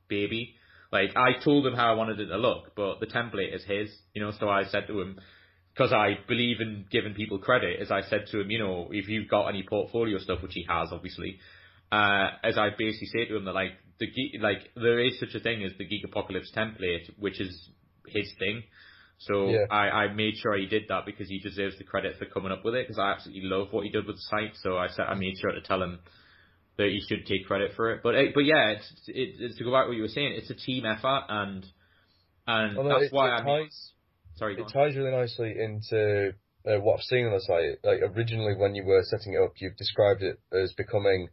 baby. Like I told him how I wanted it to look, but the template is his. You know, so I said to him, because I believe in giving people credit, as I said to him, you know, if you've got any portfolio stuff, which he has, obviously, uh, as I basically say to him that like the geek, like there is such a thing as the Geek Apocalypse template, which is his thing. So yeah. I, I made sure he did that because he deserves the credit for coming up with it because I absolutely love what he did with the site. So I said I made sure to tell him that he should take credit for it. But but yeah, it's, it, it's to go back to what you were saying. It's a team effort and and well, that's it, why I ties, sorry. It ties really nicely into uh, what I've seen on the site. Like originally when you were setting it up, you've described it as becoming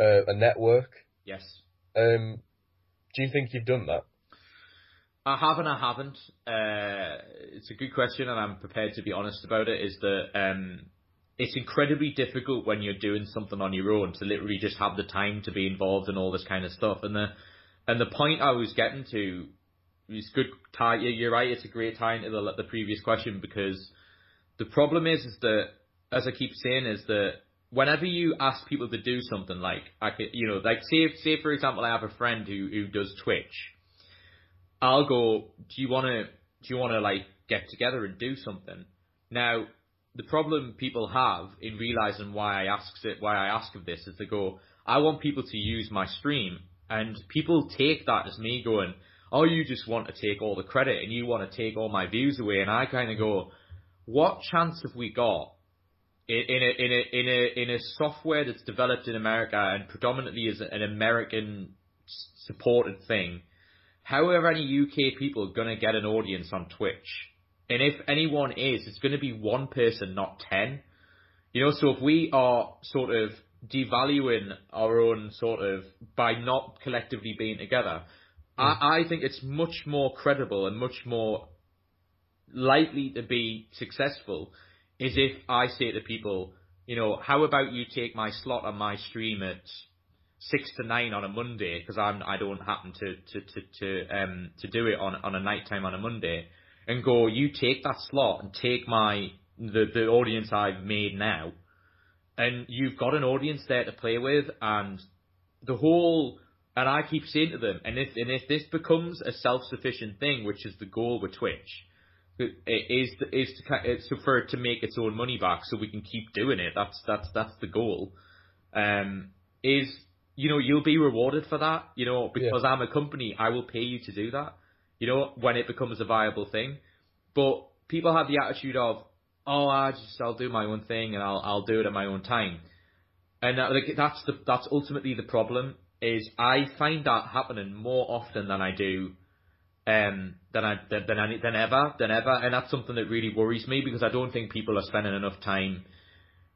uh, a network. Yes. Um, do you think you've done that? I haven't. I haven't. Uh, it's a good question, and I'm prepared to be honest about it. Is that um, it's incredibly difficult when you're doing something on your own to literally just have the time to be involved in all this kind of stuff. And the and the point I was getting to is good. Tie. You're right. It's a great tie into the the previous question because the problem is is that as I keep saying is that whenever you ask people to do something like I could, you know, like say say for example, I have a friend who who does Twitch. I'll go. Do you want to? Do you want to like get together and do something? Now, the problem people have in realizing why I ask it, why I ask of this, is they go, I want people to use my stream, and people take that as me going, oh, you just want to take all the credit and you want to take all my views away, and I kind of go, what chance have we got in a in a in a in a software that's developed in America and predominantly is an American supported thing, how are any UK people gonna get an audience on Twitch? And if anyone is, it's gonna be one person, not ten. You know, so if we are sort of devaluing our own sort of by not collectively being together, mm. I, I think it's much more credible and much more likely to be successful is if I say to people, you know, how about you take my slot on my stream at six to nine on a Monday because I'm I don't happen to to to to um to do it on on a night time on a Monday, and go, you take that slot and take my the the audience I've made now, and you've got an audience there to play with, and the whole. And I keep saying to them, and if and if this becomes a self sufficient thing, which is the goal with Twitch, is is to is for it to make its own money back, so we can keep doing it. That's that's that's the goal. Um, is you know you'll be rewarded for that. You know because yeah. I'm a company, I will pay you to do that. You know when it becomes a viable thing, but people have the attitude of oh I just I'll do my own thing and I'll I'll do it at my own time, and that, like that's the that's ultimately the problem. Is I find that happening more often than I do um, than I than than, I, than ever than ever, and that's something that really worries me because I don't think people are spending enough time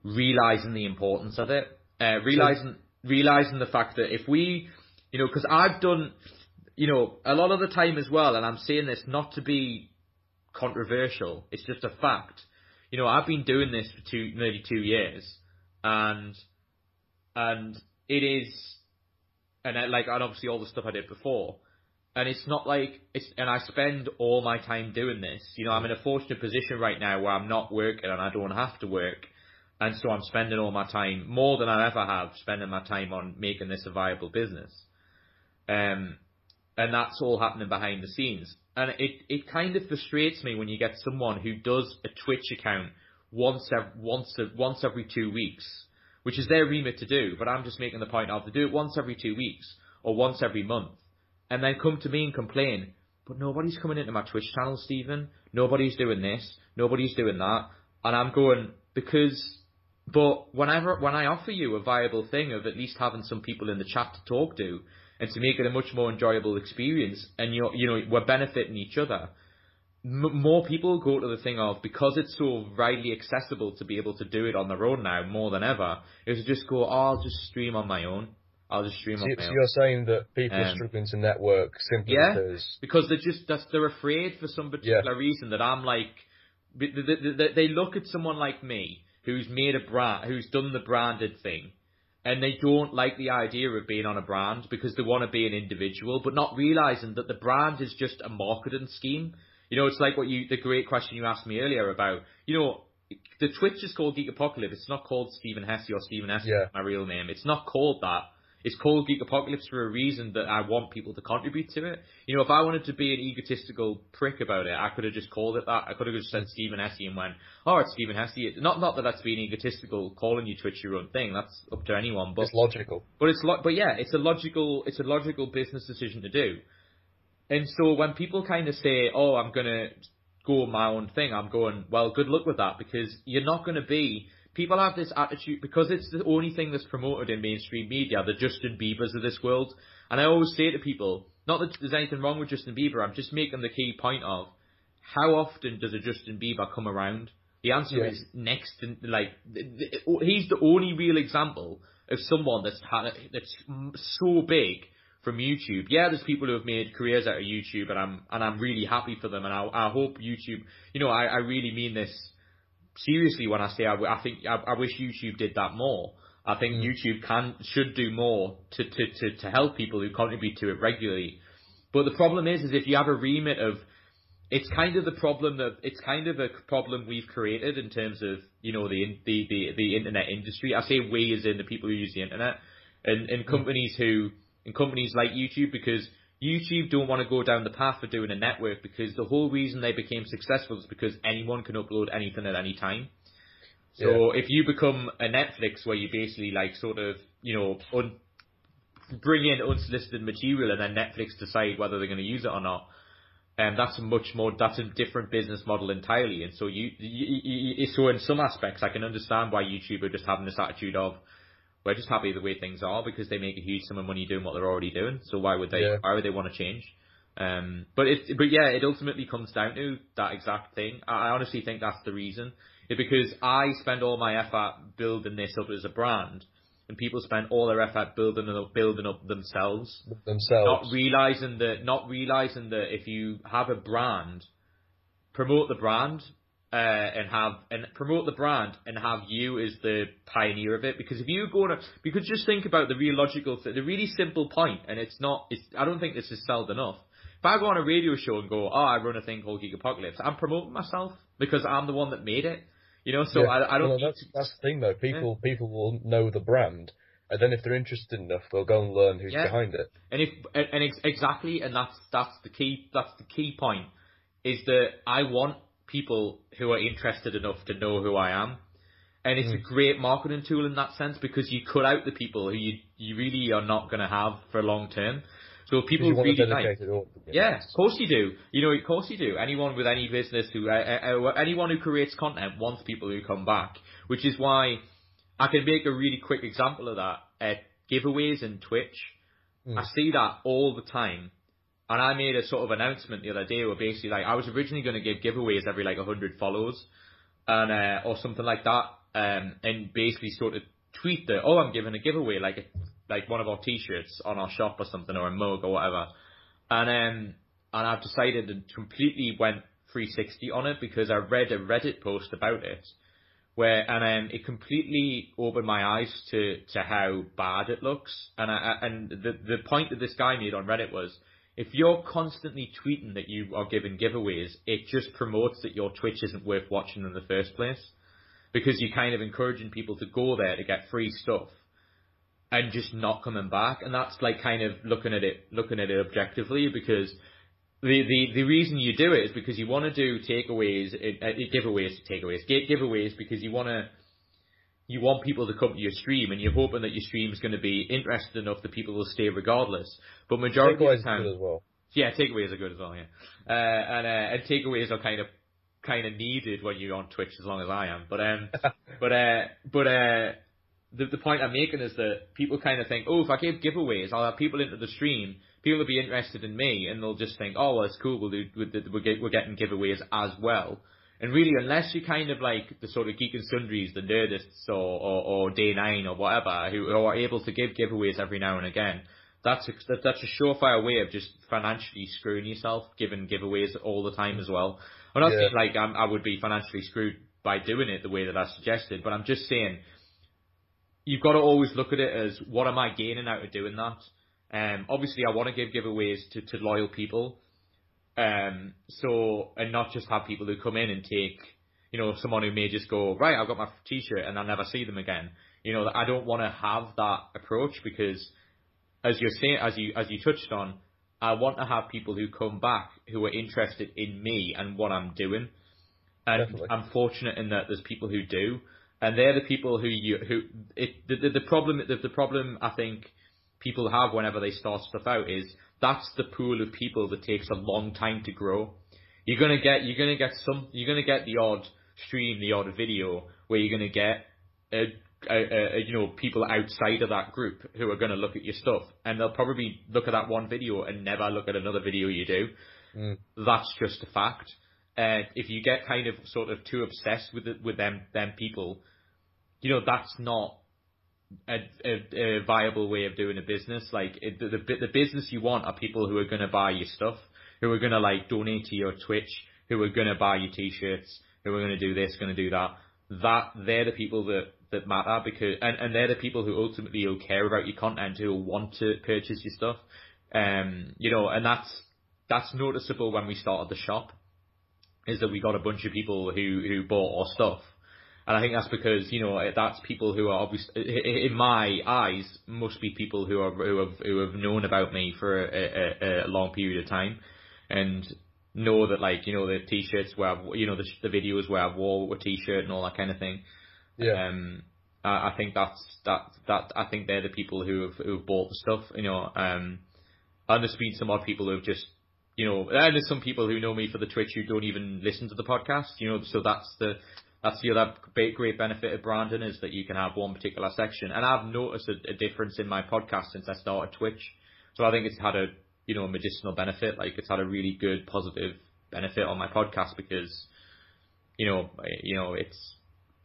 realizing the importance of it, uh, realizing realizing the fact that if we, you know, because I've done, you know, a lot of the time as well, and I'm saying this not to be controversial, it's just a fact. You know, I've been doing this for two nearly two years, and and it is, and I, like, and obviously all the stuff I did before and it's not like it's and I spend all my time doing this. You know, I'm in a fortunate position right now where I'm not working and I don't have to work, and so I'm spending all my time more than I ever have spending my time on making this a viable business. Um, and that's all happening behind the scenes. And it it kind of frustrates me when you get someone who does a Twitch account once every, once once every two weeks, which is their remit to do. But I'm just making the point of to do it once every two weeks or once every month and then come to me and complain, but nobody's coming into my Twitch channel, Stephen. Nobody's doing this. Nobody's doing that. And I'm going, because, but whenever, when I offer you a viable thing of at least having some people in the chat to talk to, and to make it a much more enjoyable experience, and you're, you know, we're benefiting each other, M- more people go to the thing of because it's so widely accessible to be able to do it on their own now more than ever is to just go oh, I'll just stream on my own. I'll just stream so, off so you're saying that people um, are struggling to network simply yeah, because because they're just that's they're afraid for some particular yeah. reason that I'm like they, they, they look at someone like me who's made a brand who's done the branded thing and they don't like the idea of being on a brand because they want to be an individual but not realizing that the brand is just a marketing scheme you know it's like what you the great question you asked me earlier about you know the Twitch is called Geek Apocalypse. It's not called Stephen Hesse or Stephen Hesse, yeah. my real name. It's not called that it's called Geek Apocalypse for a reason that I want people to contribute to it. You know, if I wanted to be an egotistical prick about it, I could have just called it that. I could have just said Stephen Hesse and went, oh, it's Stephen Hesse. Not not that that's being egotistical, calling you Twitch your own thing. That's up to anyone. But it's logical. But it's lo- but yeah, it's a logical it's a logical business decision to do. And so when people kind of say, oh, I'm gonna go my own thing, I'm going, well, good luck with that because you're not going to be people have this attitude because it's the only thing that's promoted in mainstream media, the Justin Biebers of this world. And I always say to people, not that there's anything wrong with Justin Bieber, I'm just making the key point of how often does a Justin Bieber come around? The answer yeah. is next, to, like oh, he's the only real example of someone that's had that's so big from YouTube. Yeah, there's people who have made careers out of YouTube, and I'm and I'm really happy for them, and I I hope YouTube. You know, I I really mean this seriously when I say I, I think I, I, wish YouTube did that more. I think mm. YouTube can should do more to, to, to, to help people who contribute to it regularly. But the problem is, is if you have a remit of, it's kind of the problem that it's kind of a problem we've created in terms of you know the the the, the internet industry. I say we as in the people who use the internet, and and mm. companies who and companies like YouTube because YouTube don't want to go down the path of doing a network because the whole reason they became successful is because anyone can upload anything at any time. So yeah. if you become a Netflix where you basically like sort of, you know, un- bring in unsolicited material and then Netflix decide whether they're going to use it or not, and um, that's a much more that's a different business model entirely. And so you, you, you, so in some aspects, I can understand why YouTube are just having this attitude of we're just happy the way things are because they make a huge sum of money doing what they're already doing. So why would they? Yeah. Why would they want to change? Um, but it, but yeah, it ultimately comes down to that exact thing. I, honestly think that's the reason. It because I spend all my effort building this up as a brand, and people spend all their effort building up, building up themselves. Themselves. Not realizing that, not realizing that if you have a brand, promote the brand, uh, and have and promote the brand and have you as the pioneer of it. Because if you go to, because just think about the real logical, the really simple point, and it's not, it's I don't think this is sold enough. If I go on a radio show and go, oh, I run a thing called Geek Apocalypse, I'm promoting myself because I'm the one that made it. You know, so yeah. I, I don't. Well, that's that's the thing though. People yeah. people will know the brand, and then if they're interested enough, they'll go and learn who's yeah. behind it. And if and, and ex- exactly, and that's that's the key. That's the key point. Is that I want people who are interested enough to know who I am. And it's mm. a great marketing tool in that sense because you cut out the people who you you really are not going to have for long term. So people really like, yeah, of course you do. You know, of course you do. Anyone with any business who, uh, uh, uh, anyone who creates content wants people who come back, which is why I can make a really quick example of that at giveaways and Twitch. Mm. I see that all the time. And I made a sort of announcement the other day where basically like I was originally going to give giveaways every like 100 follows and uh, or something like that um, and basically sort of tweet that oh I'm giving a giveaway like a like one of our t-shirts on our shop or something or a mug or whatever. And um, and I've decided to completely went 360 on it because I read a Reddit post about it where and um, it completely opened my eyes to to how bad it looks. And I, and the the point that this guy made on Reddit was if you're constantly tweeting that you are giving giveaways, it just promotes that your Twitch isn't worth watching in the first place because you're kind of encouraging people to go there to get free stuff and just not coming back. And that's like kind of looking at it, looking at it objectively because the, the, the reason you do it is because you want to do takeaways, uh, giveaways, takeaways, giveaways because you want to, you want people to come to your stream and you're hoping that your stream is going to be interested enough that people will stay regardless. But majority takeaways of the time, as well. Yeah, takeaways are good as well. Yeah, uh, and uh, and takeaways are kind of kind of needed when you're on Twitch as long as I am. But um, but uh, but uh, the, the point I'm making is that people kind of think, oh, if I give giveaways, I'll have people into the stream. People will be interested in me, and they'll just think, oh, well, it's cool. We'll do, we're, get, we're getting giveaways as well. And really, unless you're kind of like the sort of geek and sundries, the nerdists, or, or, or day nine or whatever, who, who are able to give giveaways every now and again, that's a, that's a surefire way of just financially screwing yourself, giving giveaways all the time as well. I'm not yeah. saying like I'm, I would be financially screwed by doing it the way that I suggested, but I'm just saying you've got to always look at it as what am I gaining out of doing that. Um, obviously, I want to give giveaways to, to loyal people, um, so and not just have people who come in and take, you know, someone who may just go right, I've got my T-shirt and I never see them again. You know, I don't want to have that approach because, as you're saying, as you as you touched on, I want to have people who come back who are interested in me and what I'm doing. And Definitely. I'm fortunate in that there's people who do and they're the people who you who it the, the, the problem the, the problem I think people have whenever they start stuff out is that's the pool of people that takes a long time to grow. You're gonna get you're gonna get some you're gonna get the odd stream, the odd video where you're gonna get a, a, a, you know people outside of that group who are gonna look at your stuff and they'll probably look at that one video and never look at another video you do. Mm. That's just a fact. And if you get kind of sort of too obsessed with it, with them them people, you know, that's not a, a, a viable way of doing a business. Like it, the, the the business you want are people who are going to buy your stuff, who are going to like donate to your Twitch, who are going to buy your t-shirts, who are going to do this, going to do that. That they're the people that that matter because and and they're the people who ultimately will care about your content, who will want to purchase your stuff. Um, you know, and that's that's noticeable when we started the shop, is that we got a bunch of people who who bought our stuff and I think that's because you know that's people who are obviously, in my eyes, must be people who are who have who have known about me for a, a, a long period of time, and know that like you know the t-shirts where I've, you know the the videos where I've wore a t-shirt and all that kind of thing. Yeah. Um, I, I think that's that that I think they're the people who have who have bought the stuff. You know, um, and there's been some odd people who have just you know, and there's some people who know me for the Twitch who don't even listen to the podcast, you know, so that's the that's the other great benefit of branding is that you can have one particular section. And I've noticed a, a, difference in my podcast since I started Twitch. So I think it's had a you know medicinal benefit. Like it's had a really good positive benefit on my podcast because you know you know it's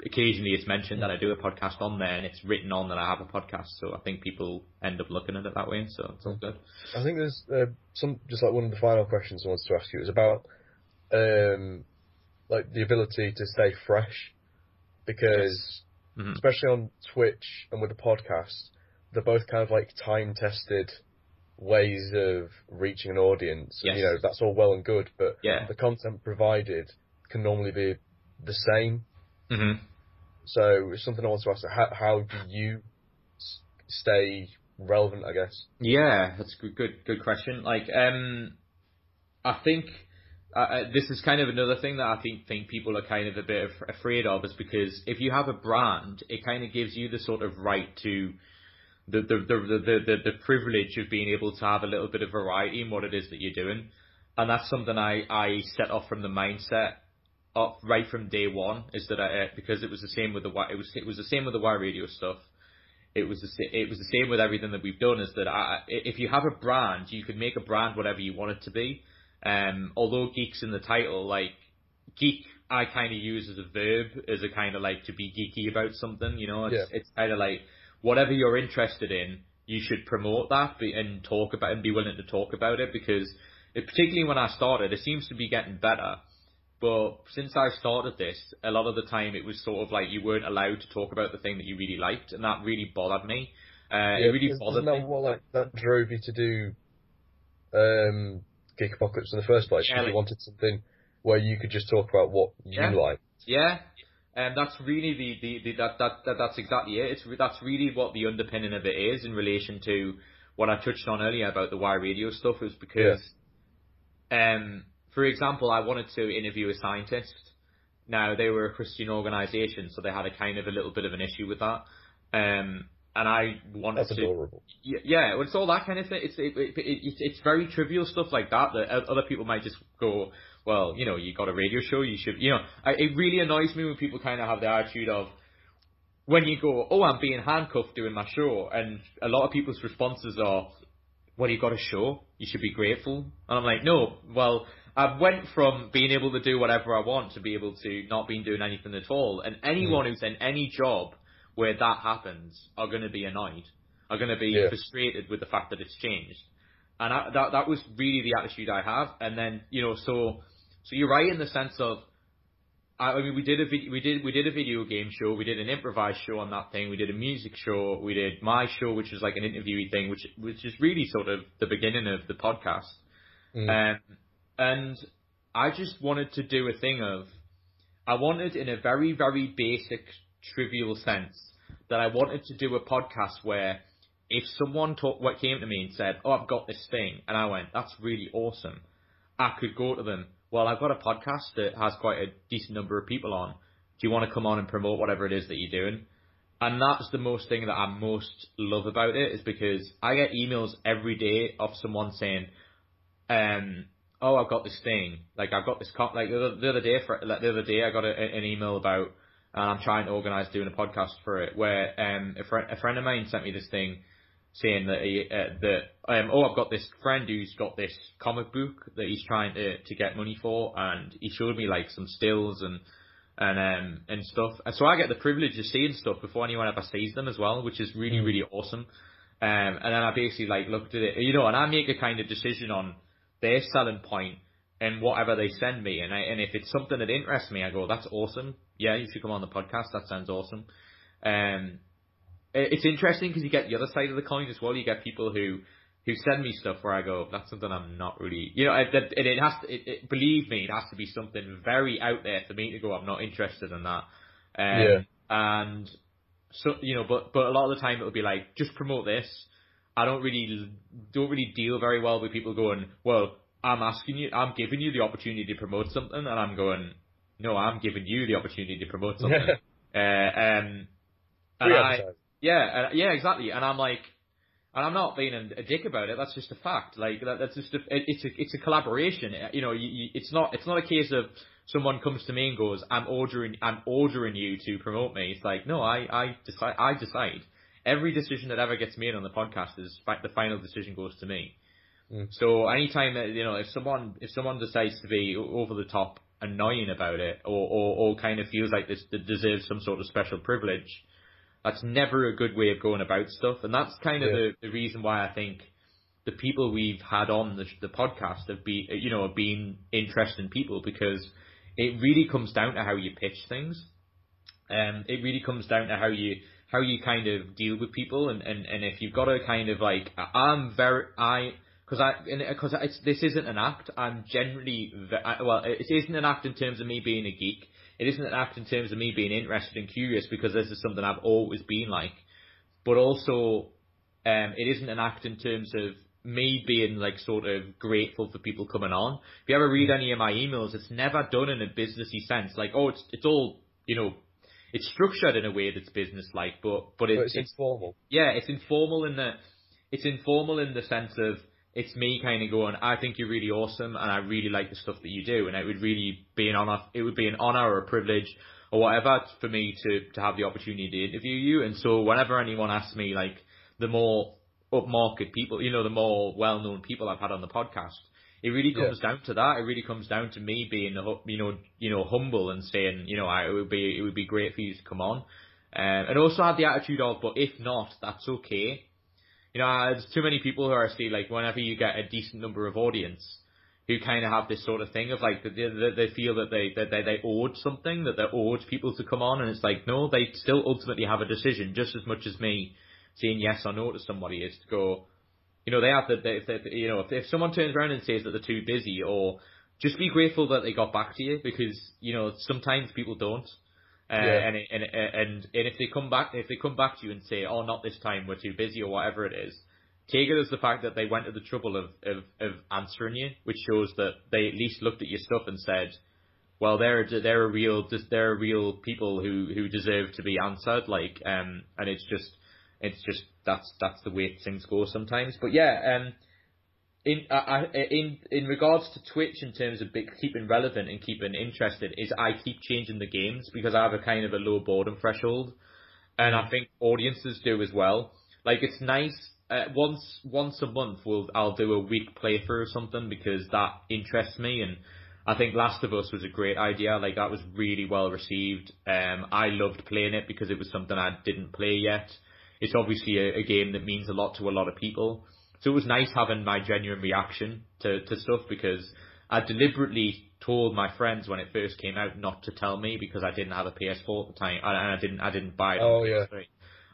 occasionally it's mentioned that I do a podcast on there and it's written on that I have a podcast. So I think people end up looking at it that way. So it's all good. I think there's uh, some just like one of the final questions I wanted to ask you is about um, like the ability to stay fresh because yes. mm-hmm. especially on Twitch and with the podcast, they're both kind of like time tested ways of reaching an audience. Yes. And, you know, that's all well and good, but yeah. the content provided can normally be the same. Mm-hmm. So it's something I want to ask: how, how do you stay relevant? I guess. Yeah, that's a good, good, good question. Like, um, I think uh, this is kind of another thing that I think think people are kind of a bit af- afraid of, is because if you have a brand, it kind of gives you the sort of right to the the, the the the the privilege of being able to have a little bit of variety in what it is that you're doing, and that's something I I set off from the mindset of right from day one is that I, because it was the same with the it was it was the same with the Y Radio stuff. It was the it was the same with everything that we've done. Is that I, if you have a brand, you can make a brand whatever you want it to be. Um, although geeks in the title, like geek, I kind of use as a verb, as a kind of like to be geeky about something. You know, it's Yeah. it's kind of like whatever you're interested in, you should promote that and talk about and be willing to talk about it because it, particularly when I started, it seems to be getting better. But since I started this, a lot of the time it was sort of like you weren't allowed to talk about the thing that you really liked, and that really bothered me. Uh, it really bothered that me. what like that drove you to do um, Geek Apocalypse in the first place? Yeah, Because you wanted something where you could just talk about what Yeah. you like. Yeah, and that's really the, the, the that, that that that's exactly it. It's that's really what the underpinning of it is in relation to what I touched on earlier about the Y Radio stuff was because, um, for example, I wanted to interview a scientist. Now they were a Christian organisation, so they had a kind of a little bit of an issue with that. Um, and I wanted That's to adorable. Yeah, well, it's all that kind of thing. It's it, it, it, it's it's very trivial stuff like that that other people might just go, well, you know, you got a radio show, you should, you know. I, it really annoys me when people kind of have the attitude of when you go, oh, I'm being handcuffed doing my show, and a lot of people's responses are, well, you got a show, you should be grateful, and I'm like, no, well. I went from being able to do whatever I want to be able to not being doing anything at all. And mm-hmm. anyone who's in any job where that happens are going to be annoyed, are going to be Yeah. frustrated with the fact that it's changed. And I, that that was really the attitude I have. And then you know, so so you're right in the sense of, I, I mean, we did a vid- we did we did a video game show, we did an improvised show on that thing, we did a music show, we did my show, which was like an interviewee thing, which which is really sort of the beginning of the podcast. Mm. Um, and I just wanted to do a thing of, I wanted in a very, very basic, trivial sense, that I wanted to do a podcast where if someone talk, what came to me and said, oh, I've got this thing, and I went, that's really awesome, I could go to them, well, I've got a podcast that has quite a decent number of people on. Do you want to come on and promote whatever it is that you're doing? And that's the most thing that I most love about it is because I get emails every day of someone saying, um, oh, I've got this thing. Like I've got this co- like the other, the other day for like the other day I got a, an email about and I'm trying to organise doing a podcast for it where um a friend a friend of mine sent me this thing saying that he, uh, that um oh I've got this friend who's got this comic book that he's trying to to get money for and he showed me like some stills and and um and stuff. And so I get the privilege of seeing stuff before anyone ever sees them as well, which is really Mm. really awesome. Um, and then I basically like looked at it, you know, and I make a kind of decision on their selling point and whatever they send me. And I, and if it's something that interests me, I go, that's awesome. Yeah, you should come on the podcast. That sounds awesome. Um, it's interesting because you get the other side of the coin as well. You get people who who send me stuff where I go, that's something I'm not really, you know, it, it, it has to, it, it, believe me, it has to be something very out there for me to go, I'm not interested in that. Um, Yeah. And so, you know, but, but a lot of the time it'll be like, just promote this. I don't really, don't really deal very well with people going, well, I'm asking you, I'm giving you the opportunity to promote something, and I'm going, no, I'm giving you the opportunity to promote something. uh, um, and I, yeah, uh, yeah, exactly. And I'm like, and I'm not being a, a dick about it. That's just a fact. Like that, that's just a, it, it's a it's a collaboration. Uh, You know, you, you, it's not it's not a case of someone comes to me and goes, I'm ordering I'm ordering you to promote me. It's like no, I I decide I decide. Every decision that ever gets made on the podcast is the final decision goes to me. Mm. So anytime that you know, if someone if someone decides to be over the top annoying about it, or or, or kind of feels like this that deserves some sort of special privilege, that's never a good way of going about stuff. And that's kind of Yeah. the, the reason why I think the people we've had on the, the podcast have been, you know, have been interesting people because it really comes down to how you pitch things. Um, it really comes down to how you how you kind of deal with people, and, and, and if you've got to kind of like, I'm very I because I because this isn't an act. I'm generally I- well, it isn't an act in terms of me being a geek. It isn't an act in terms of me being interested and curious because this is something I've always been like. But also, um, it isn't an act in terms of me being like sort of grateful for people coming on. If you ever read any of my emails, it's never done in a businessy sense. Like, oh, it's it's all you know, it's structured in a way that's business like, but but, it, But it's, informal. yeah, it's informal in the it's informal in the sense of it's me kind of going, I think you're really awesome, and I really like the stuff that you do, and it would really be an honor. It would be an honor or a privilege or whatever for me to to have the opportunity to interview you. And so whenever anyone asks me, like the more upmarket people, you know, the more well known people I've had on the podcast, it really Yeah. comes down to that. It really comes down to me being, you know, you know, humble and saying, you know, I, it would be it would be great for you to come on, um, and also have the attitude of, but if not, that's okay. You know, there's too many people who are still like, whenever you get a decent number of audience, who kind of have this sort of thing of like that they, they, feel that they that they, they owed something, that they're owed people to come on, and it's like no, they still ultimately have a decision just as much as me saying yes or no to somebody is to go. You know, they have the they, they, you know if, if someone turns around and says that they're too busy, or just be grateful that they got back to you because you know sometimes people don't. Uh, Yeah. and, and and and if they come back if they come back to you and say oh not this time we're too busy or whatever it is take it as the fact that they went to the trouble of, of, of answering you, which shows that they at least looked at your stuff and said, well, they're they're real they're real people who, who deserve to be answered. Like, um, and it's just it's just that's that's the way things go sometimes. But yeah, um, in I, I, in in regards to Twitch, in terms of big, keeping relevant and keeping interested, is I keep changing the games because I have a kind of a low boredom threshold, and I think audiences do as well. Like it's nice uh, once once a month we'll I'll do a week playthrough or something because that interests me and I think Last of Us was a great idea. Like that was really well received. Um, I loved playing it because it was something I didn't play yet. It's obviously a, a game that means a lot to a lot of people. So it was nice having my genuine reaction to, to stuff because I deliberately told my friends when it first came out not to tell me because I didn't have a PS4 at the time and I didn't I didn't buy it on Oh, yeah. PS3.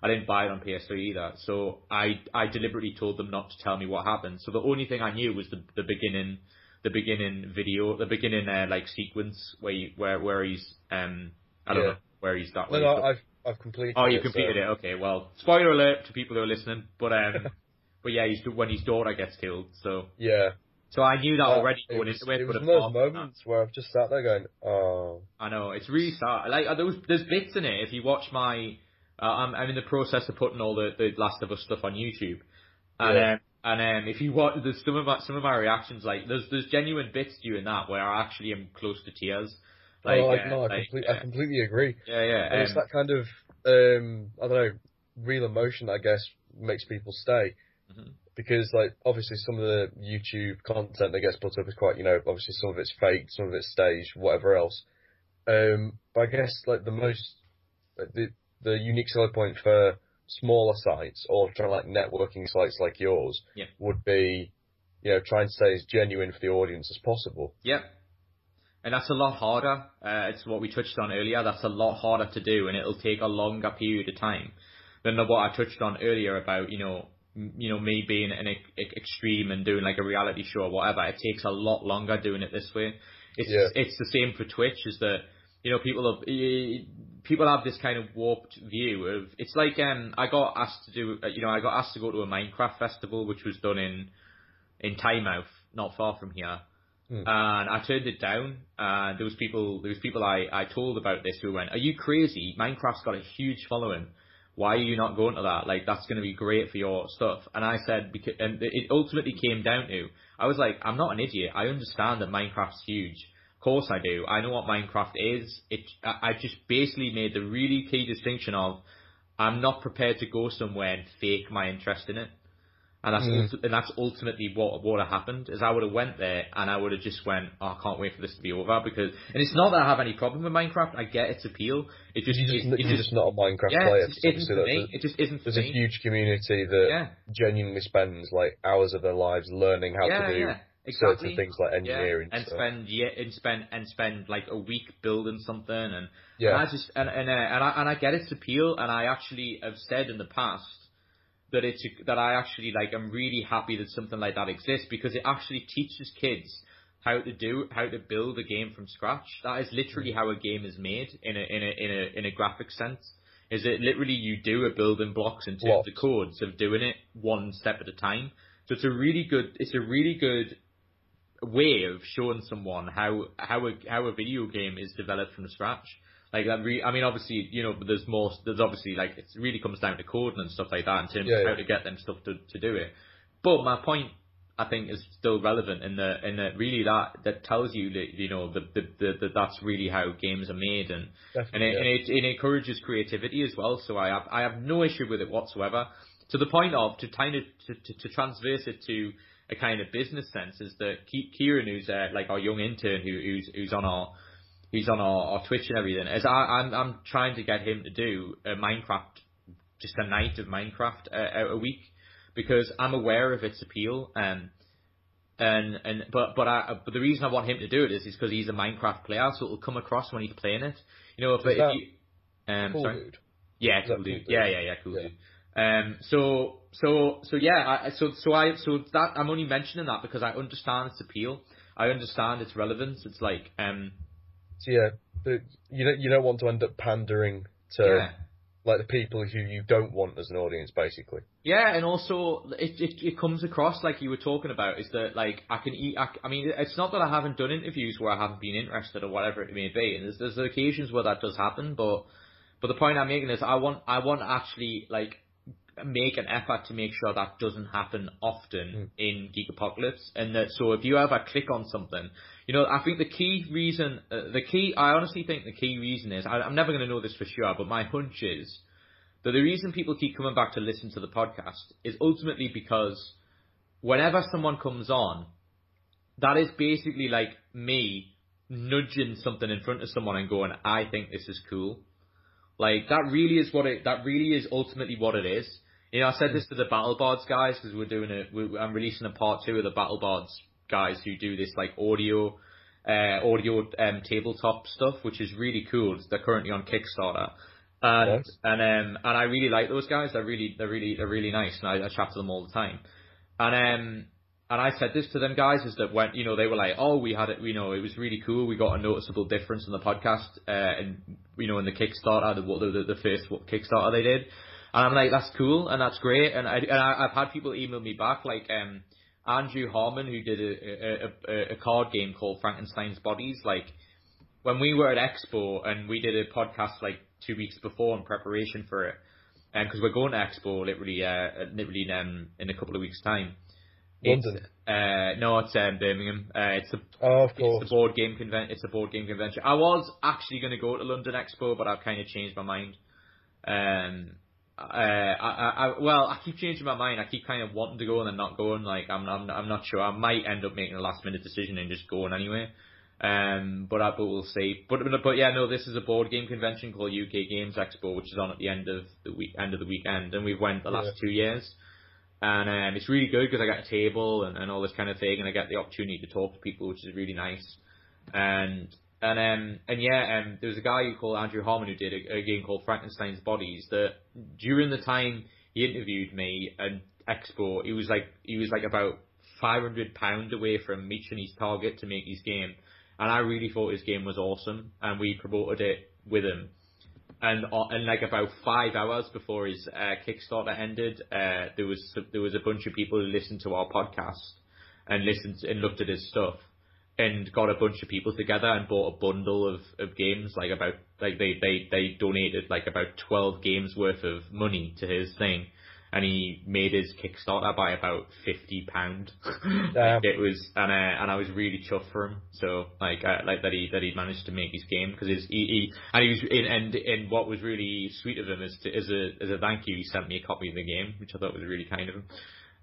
I didn't buy it on PS3 either. So I I deliberately told them not to tell me what happened. So the only thing I knew was the the beginning the beginning video, the beginning uh, like sequence where you, where where he's um I don't Yeah. know where he's that. No, where no, I've I've completed. Oh, you completed so- it. Okay, well, spoiler alert to people who are listening, but um, but yeah, he's when his daughter gets killed. So Yeah. so I knew that Uh, already it going was, into it. was one of those that- moments where I've just sat there going, oh, I know it's really sad. Like uh, there there's bits in it. If you watch my, uh, I'm, I'm in the process of putting all the, the Last of Us stuff on YouTube, and Yeah. um, and um, if you watch, there's some of my some of my reactions. Like there's there's genuine bits during that where I actually am close to tears. Like, oh, I, uh, no, I, like, complete, uh, I completely agree. yeah, yeah. And it's um, that kind of, um, I don't know, real emotion I guess makes people stay. Mhm. Because like obviously some of the YouTube content that gets put up is quite you know obviously some of it's fake, some of it's staged, whatever else. Um, but I guess like the most the the unique selling point for smaller sites or trying like networking sites like yours Yeah. would be you know trying to stay as genuine for the audience as possible. Yeah. And that's a lot harder. Uh, it's what we touched on earlier. That's a lot harder to do, and it'll take a longer period of time than what I touched on earlier about you know you know me being an extreme and doing like a reality show or whatever. It takes a lot longer doing it this way. It's Yeah. it's the same for Twitch. Is that you know people have people have this kind of warped view of it's like um I got asked to do uh, you know I got asked to go to a Minecraft festival which was done in in Tynemouth, not far from here. Hmm. And I turned it down. And there was people, there was people I, I told about this who went, "Are you crazy? Minecraft's got a huge following. Why are you not going to that? Like that's going to be great for your stuff." And I said, because, and it ultimately came down to, I was like, "I'm not an idiot. I understand that Minecraft's huge. Of course I do. I know what Minecraft is. It, I, I just basically made the really key distinction of, I'm not prepared to go somewhere and fake my interest in it." And that's Mm. ulti- and that's ultimately what have happened is I would have went there and I would have just went, oh, I can't wait for this to be over because and it's not that I have any problem with Minecraft. I get its appeal. It just You're just, it you're just not a Minecraft yeah, player. it just isn't for me. that- It just isn't for There's a huge community that yeah, genuinely spends like hours of their lives learning how yeah, to do yeah, certain things like engineering. and stuff. spend yeah, and spend and spend like a week building something and And yeah, I just and and uh, and I and I get its appeal, and I actually have said in the past that it's a, that I actually like. I'm really happy that something like that exists because it actually teaches kids how to do how to build a game from scratch. That is literally mm. how a game is made in a in a in a in a graphic sense. Is it literally you do a building blocks in terms Blocks. of codes of doing it one step at a time. So it's a really good, it's a really good way of showing someone how how a how a video game is developed from scratch. Like that, re- I mean, obviously, you know, there's more. There's obviously like it really comes down to coding and stuff like that in terms Yeah, of yeah. how to get them stuff to to do it. But my point, I think, is still relevant in the in that really that that tells you that you know that the, the, the, that's really how games are made and and it, yeah. and it, it encourages creativity as well. So I have I have no issue with it whatsoever. To the point of to kind of to, to, to transverse it to a kind of business sense is that Ki- Kieran, who's uh, like our young intern who, who's who's on our who's on our, our Twitch and everything, is I, I'm I'm trying to get him to do a Minecraft, just a night of Minecraft out a week because I'm aware of its appeal. Um, and and but but I but the reason I want him to do it is is because he's a Minecraft player, so it'll come across when he's playing it. You know, if, if you um cool, sorry. dude. Yeah, cool dude. Yeah, yeah, yeah, cool Yeah. dude. Um, so, so, so yeah, I, so, so I, so that, I'm only mentioning that because I understand its appeal. I understand its relevance. It's like, um, yeah, the, you don't you don't want to end up pandering to yeah. like the people who you don't want as an audience, basically. Yeah, and also it, it it comes across like you were talking about is that like I can eat. I, I mean, it's not that I haven't done interviews where I haven't been interested or whatever it may be. And there's there's occasions where that does happen, but but the point I'm making is I want I want actually like make an effort to make sure that doesn't happen often in Geek Apocalypse, and that so if you ever click on something, you know, I think the key reason, uh, the key, I honestly think the key reason is I, I'm never going to know this for sure, but my hunch is that the reason people keep coming back to listen to the podcast is ultimately because whenever someone comes on, that is basically like me nudging something in front of someone and going, I think this is cool. Like that really is what it. That really is ultimately what it is. You know, I said this to the Battle Bards guys because we're doing a. we I'm releasing a part two of the Battle Bards guys who do this like audio, uh, audio um, tabletop stuff, which is really cool. They're currently on Kickstarter, and Nice. and um and I really like those guys. They're really they're really they're really nice, and I, I chat to them all the time. And um and I said this to them guys is that when you know they were like, oh, we had it, you know, it was really cool. We got a noticeable difference in the podcast, uh, and you know, in the Kickstarter, the the, the first Kickstarter they did. And I'm like, that's cool and that's great. And I and I, I've had people email me back like um Andrew Harmon who did a a, a, a card game called Frankenstein's Bodies. Like when we were at Expo and we did a podcast like two weeks before in preparation for it, and because we're going to Expo literally uh literally um in a couple of weeks time. It's, London. uh, no, it's um, Birmingham. Uh, it's a Oh, of it's the board game convention. It's a board game convention. I was actually going to go to London Expo, but I've kind of changed my mind. Um, uh, I, I, well, I keep changing my mind. I keep kind of wanting to go and then not going. Like I'm, I'm, I'm not sure. I might end up making a last minute decision and just going anyway. Um, but I, but we'll see. But, but but yeah, no, this is a board game convention called UK Games Expo, which is on at the end of the week, end of the weekend, and we've went the last Yeah. two years. And um, it's really good because I get a table and, and all this kind of thing, and I get the opportunity to talk to people, which is really nice. And and um and yeah, um there was a guy called Andrew Harmon who did a, a game called Frankenstein's Bodies. That during the time he interviewed me at Expo, he was like he was like about five hundred pound away from reaching his target to make his game, and I really thought his game was awesome, and we promoted it with him and uh, and like about five hours before his uh, Kickstarter ended, uh, there was there was a bunch of people who listened to our podcast and listened and looked at his stuff and got a bunch of people together and bought a bundle of, of games like about like they, they they donated like about twelve games worth of money to his thing. And he made his Kickstarter by about fifty pound. Like it was, and uh, and I was really chuffed for him. So like uh, like that he that he managed to make his game because his he, he and he was in and and what was really sweet of him is to as a as a thank you he sent me a copy of the game which I thought was really kind of him.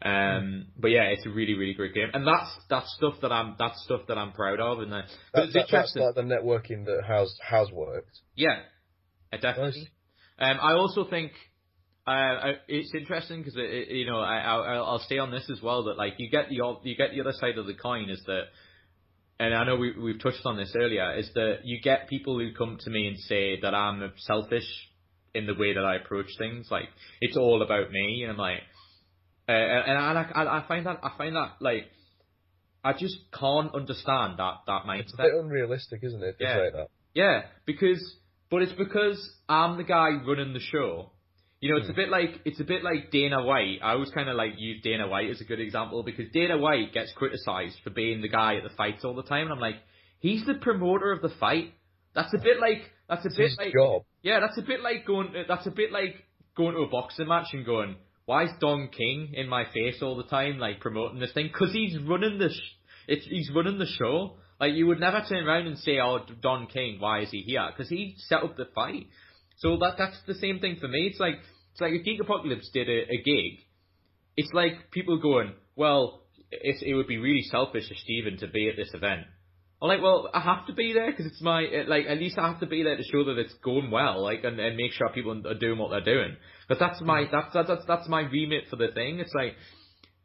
Um, but yeah, it's a really really great game, and that's that's stuff that I'm that's stuff that I'm proud of, and that, That, it's that, that's interesting. like the networking that has has worked. Yeah, uh, definitely. Um, I also think uh, it's interesting because you know I, I I'll stay on this as well that like you get the you get the other side of the coin is that, and I know we we've touched on this earlier is that you get people who come to me and say that I'm selfish in the way that I approach things like it's all about me and I'm like uh, and I I, I find that I find that like I just can't understand that that mindset. It's a bit unrealistic, isn't it? Yeah. that. Yeah, because but it's because I'm the guy running the show. You know, it's a bit like it's a bit like Dana White. I always kind of like use Dana White as a good example because Dana White gets criticized for being the guy at the fights all the time, and I'm like, he's the promoter of the fight. That's a bit like that's a It's bit his like job. yeah, that's a bit like going. That's a bit like going to a boxing match and going, "Why is Don King in my face all the time, like promoting this thing?" Because he's running the. Sh- it's he's running the show. Like you would never turn around and say, "Oh, Don King, why is he here?" Because he set up the fight. So that that's the same thing for me. It's like it's like if Geek Apocalypse did a, a gig, it's like people going, "Well, it's, it would be really selfish of Stephen to be at this event." I'm like, well, I have to be there because it's my like. At least I have to be there to show that it's going well, like, and, and make sure people are doing what they're doing. Because that's my mm. that's that's that's that's my remit for the thing. It's like.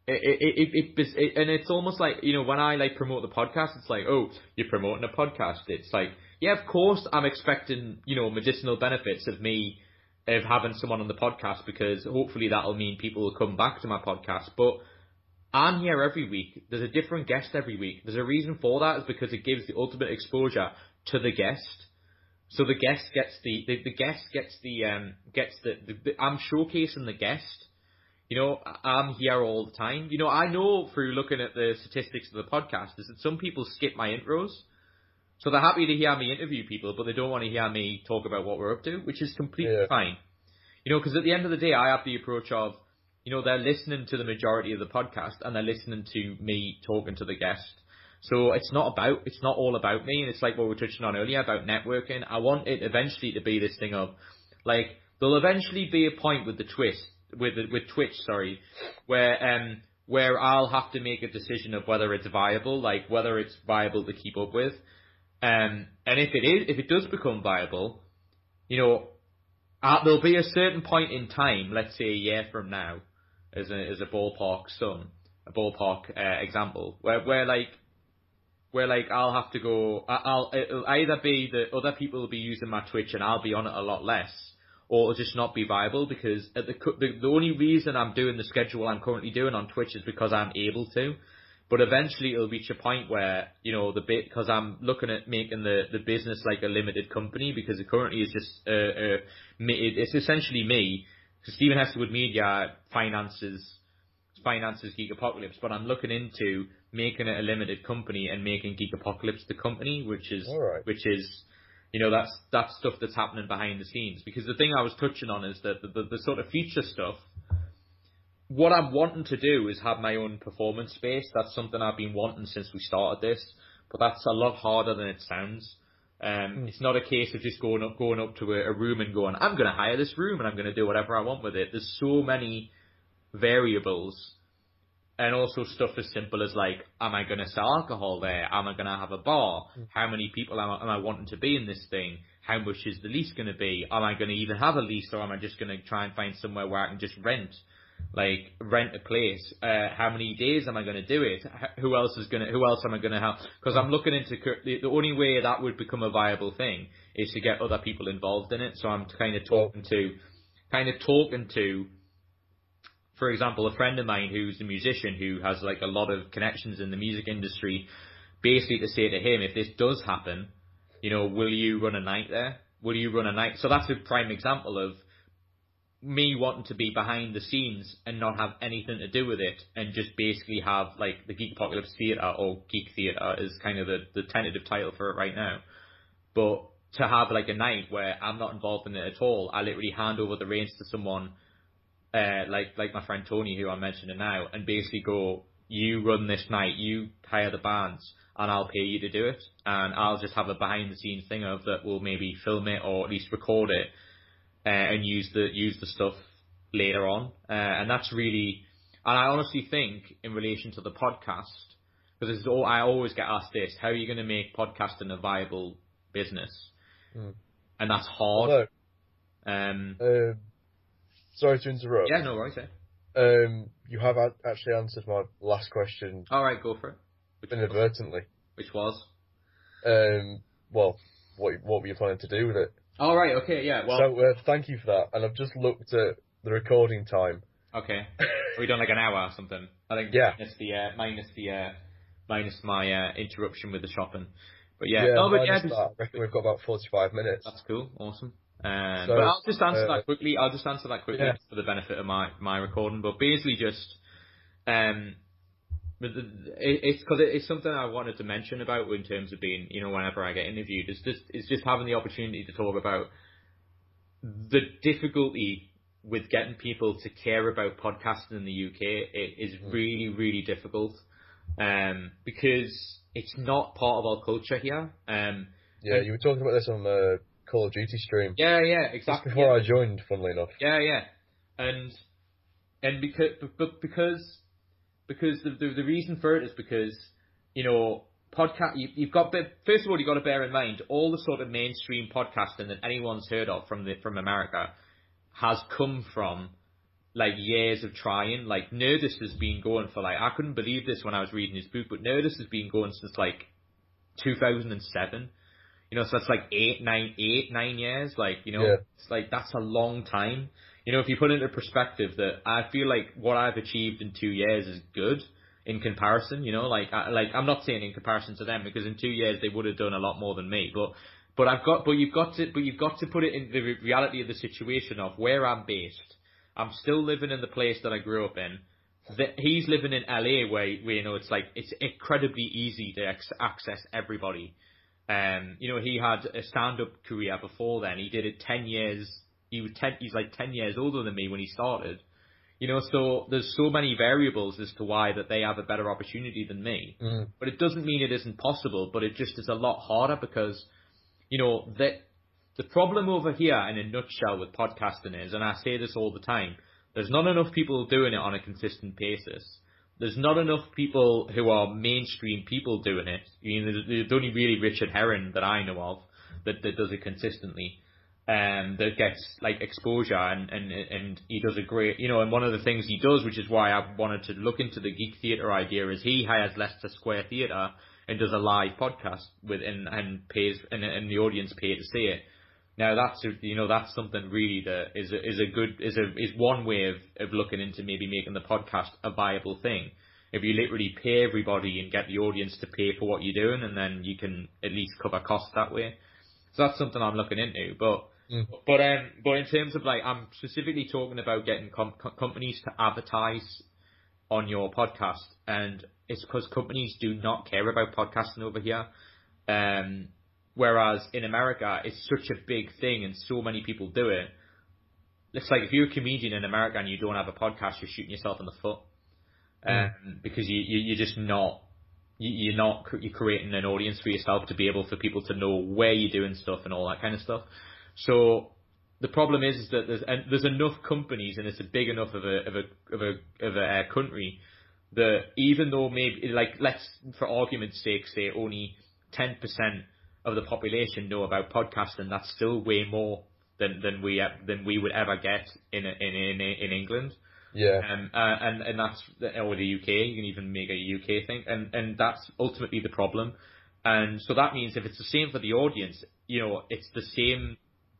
It, it, it, it, it, and it's almost like, you know, when I like promote the podcast, it's like, oh, you're promoting a podcast. It's like, yeah, of course I'm expecting, you know, medicinal benefits of me, of having someone on the podcast because hopefully that'll mean people will come back to my podcast. But I'm here every week. There's a different guest every week. There's a reason for that is because it gives the ultimate exposure to the guest. So the guest gets the, the, the guest gets the, um, gets the, the, the, I'm showcasing the guest. You know, I'm here all the time. You know, I know through looking at the statistics of the podcast is that some people skip my intros. So they're happy to hear me interview people, but they don't want to hear me talk about what we're up to, which is completely Yeah. fine. You know, because at the end of the day, I have the approach of, you know, they're listening to the majority of the podcast and they're listening to me talking to the guest. So it's not about, it's not all about me, and it's like what we were touching on earlier about networking. I want it eventually to be this thing of, like, there'll eventually be a point with the twist, with with Twitch, sorry, where um where I'll have to make a decision of whether it's viable, like whether it's viable to keep up with. Um, and if it is, if it does become viable, you know, uh, there'll be a certain point in time, let's say a year from now, as a as a ballpark sum, a ballpark uh, example, where where like where like I'll have to go, I'll it'll either be that other people will be using my Twitch and I'll be on it a lot less, or it'll just not be viable because at the the, the only reason I'm doing the schedule I'm currently doing on Twitch is because I'm able to. But eventually it'll reach a point where, you know, the bit, cause I'm looking at making the, the business like a limited company because it currently is just, uh, uh, it's essentially me. So Stephen Hesterwood Media finances, finances Geek Apocalypse, but I'm looking into making it a limited company and making Geek Apocalypse the company, which is, Alright. which is, you know, that's, that's stuff that's happening behind the scenes. Because the thing I was touching on is that the, the, the sort of future stuff, what I'm wanting to do is have my own performance space. That's something I've been wanting since we started this, but that's a lot harder than it sounds. Um, It's not a case of just going up, going up to a, a room and going, I'm going to hire this room and I'm going to do whatever I want with it. There's so many variables, and also stuff as simple as like, am I going to sell alcohol there? Am I going to have a bar? How many people am I, am I wanting to be in this thing? How much is the lease going to be? Am I going to even have a lease, or am I just going to try and find somewhere where I can just rent? Like rent a place. Uh, how many days am I going to do it? Who else is going to? Who else am I going to have? Because I'm looking into the, the only way that would become a viable thing is to get other people involved in it. So I'm kind of talking to, kind of talking to, for example, a friend of mine who's a musician who has like a lot of connections in the music industry. Basically, to say to him, if this does happen, you know, will you run a night there? Will you run a night? So that's a prime example of me wanting to be behind the scenes and not have anything to do with it and just basically have like the Geek Apocalypse Theatre or Geek Theatre is kind of the, the tentative title for it right now. But to have like a night where I'm not involved in it at all, I literally hand over the reins to someone uh, like like my friend Tony who I'm mentioning now and basically go, you run this night, you hire the bands and I'll pay you to do it and I'll just have a behind the scenes thing of that we'll maybe film it or at least record it uh, and use the use the stuff later on. Uh, and that's really, and I honestly think in relation to the podcast, because all I always get asked this: How are you going to make podcasting a viable business? Mm. And that's hard. Um, um, sorry to interrupt. yeah, no worries. Eh? Um, you have a- actually answered my last question All right, go for it. Which was, inadvertently. which was? Um, well, what what were you planning to do with it? All right. Okay. Yeah. Well. so uh, thank you for that. And I've just looked at the recording time. okay. Are we done like an hour or something? I think. Yeah. Minus the uh, minus the uh, minus my uh, interruption with the shopping. But yeah. yeah, no, but yeah. just- that, I reckon we've got about forty-five minutes. That's cool. Awesome. Um, So, but I'll just answer uh, that quickly. I'll just answer that quickly Yeah. for the benefit of my, my recording. But basically, just um, but the, it, it's because it, it's something I wanted to mention about in terms of being, you know, whenever I get interviewed, is just it's just having the opportunity to talk about the difficulty with getting people to care about podcasting in the UK. It is Mm. really, really difficult um, because it's not part of our culture here. Um, Yeah, you were talking about this on the Call of Duty stream. yeah, yeah, Just exactly. before I joined, funnily enough. Yeah, yeah, and and because but because because the, the the reason for it is because you know podcast you, you've got first of all you've got to bear in mind all the sort of mainstream podcasting that anyone's heard of from the from America has come from like years of trying. Like Nerdist has been going for like I couldn't believe this when I was reading his book, but Nerdist has been going since like 2007. You know, so that's like eight, nine, eight, nine years. Like, you know, Yeah. it's like that's a long time. You know, if you put it into perspective, that I feel like what I've achieved in two years is good in comparison. You know, like, I, like I'm not saying in comparison to them because in two years they would have done a lot more than me. But, but I've got, but you've got to, but you've got to put it in the reality of the situation of where I'm based. I'm still living in the place that I grew up in. That he's living in LA, where, where you know it's like it's incredibly easy to ex- access everybody. Um, you know, he had a stand-up career before then. He did it ten years. He was ten. He's like ten years older than me when he started. You know, so there's so many variables as to why that they have a better opportunity than me. Mm. But it doesn't mean it isn't possible. But it just is a lot harder because, you know, that the problem over here in a nutshell with podcasting is, and I say this all the time, there's not enough people doing it on a consistent basis. There's not enough people who are mainstream people doing it. You know, there's, there's only really Richard Herring that I know of that, that does it consistently. Um, that gets like exposure and, and and he does a great you know and one of the things he does which is why I wanted to look into the geek theatre idea is he hires Leicester Square Theatre and does a live podcast with and, and pays and, and the audience pay to see it. Now that's a, you know that's something really that is a, is a good is a is one way of, of looking into maybe making the podcast a viable thing. If you literally pay everybody and get the audience to pay for what you're doing, and then you can at least cover costs that way. So that's something I'm looking into. But Mm. but um but in terms of like I'm specifically talking about getting com- companies to advertise on your podcast, and it's because companies do not care about podcasting over here. Um, whereas in America, it's such a big thing, and so many people do it. It's like if you're a comedian in America and you don't have a podcast, you're shooting yourself in the foot, um, because you, you you're just not you, you're not you're creating an audience for yourself to be able for people to know where you're doing stuff and all that kind of stuff. So the problem is, is that there's and there's enough companies and it's a big enough of a of a of a of a uh, country that even though maybe like let's for argument's sake say only ten percent of the population know about podcasting, that's still way more than than we than we would ever get in in in in England. Yeah. Um, uh, and and that's or the UK. You can even make a UK thing, and and that's ultimately the problem. And so that means if it's the same for the audience, you know, it's the same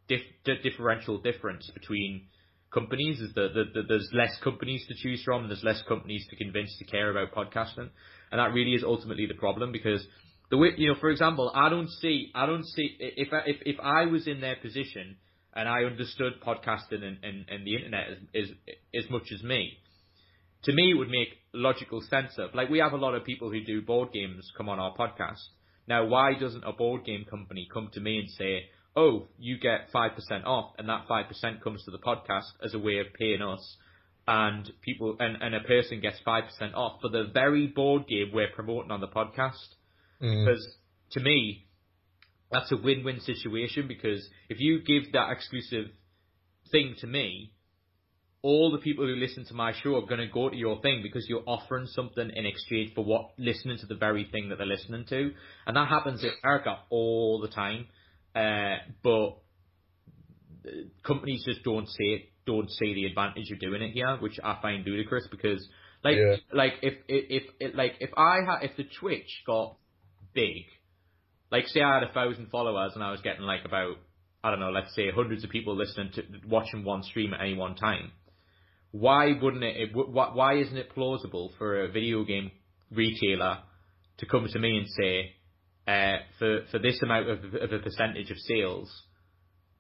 dif- di- differential difference between companies. Is that the, the, there's less companies to choose from, and there's less companies to convince to care about podcasting, and that really is ultimately the problem because the way you know, for example, I don't see, I don't see if I, if if I was in their position and I understood podcasting and, and, and the internet as, as as much as me, to me it would make logical sense of like we have a lot of people who do board games come on our podcast. Now, why doesn't a board game company come to me and say, "Oh, you get five percent off," and that five percent comes to the podcast as a way of paying us, and people and, and a person gets five percent off for the very board game we're promoting on the podcast? Mm. Because to me, that's a win-win situation because if you give that exclusive thing to me, all the people who listen to my show are going to go to your thing because you're offering something in exchange for what listening to the very thing that they're listening to, and that happens in America all the time. Uh, but uh, companies just don't see it, don't see the advantage of doing it here, which I find ludicrous because like Yeah. like if if, if like if I had if the Twitch got big, like say I had a thousand followers and I was getting like about I don't know, let's say hundreds of people listening to watching one stream at any one time. Why wouldn't it? it why isn't it plausible for a video game retailer to come to me and say, uh, for for this amount of, of a percentage of sales,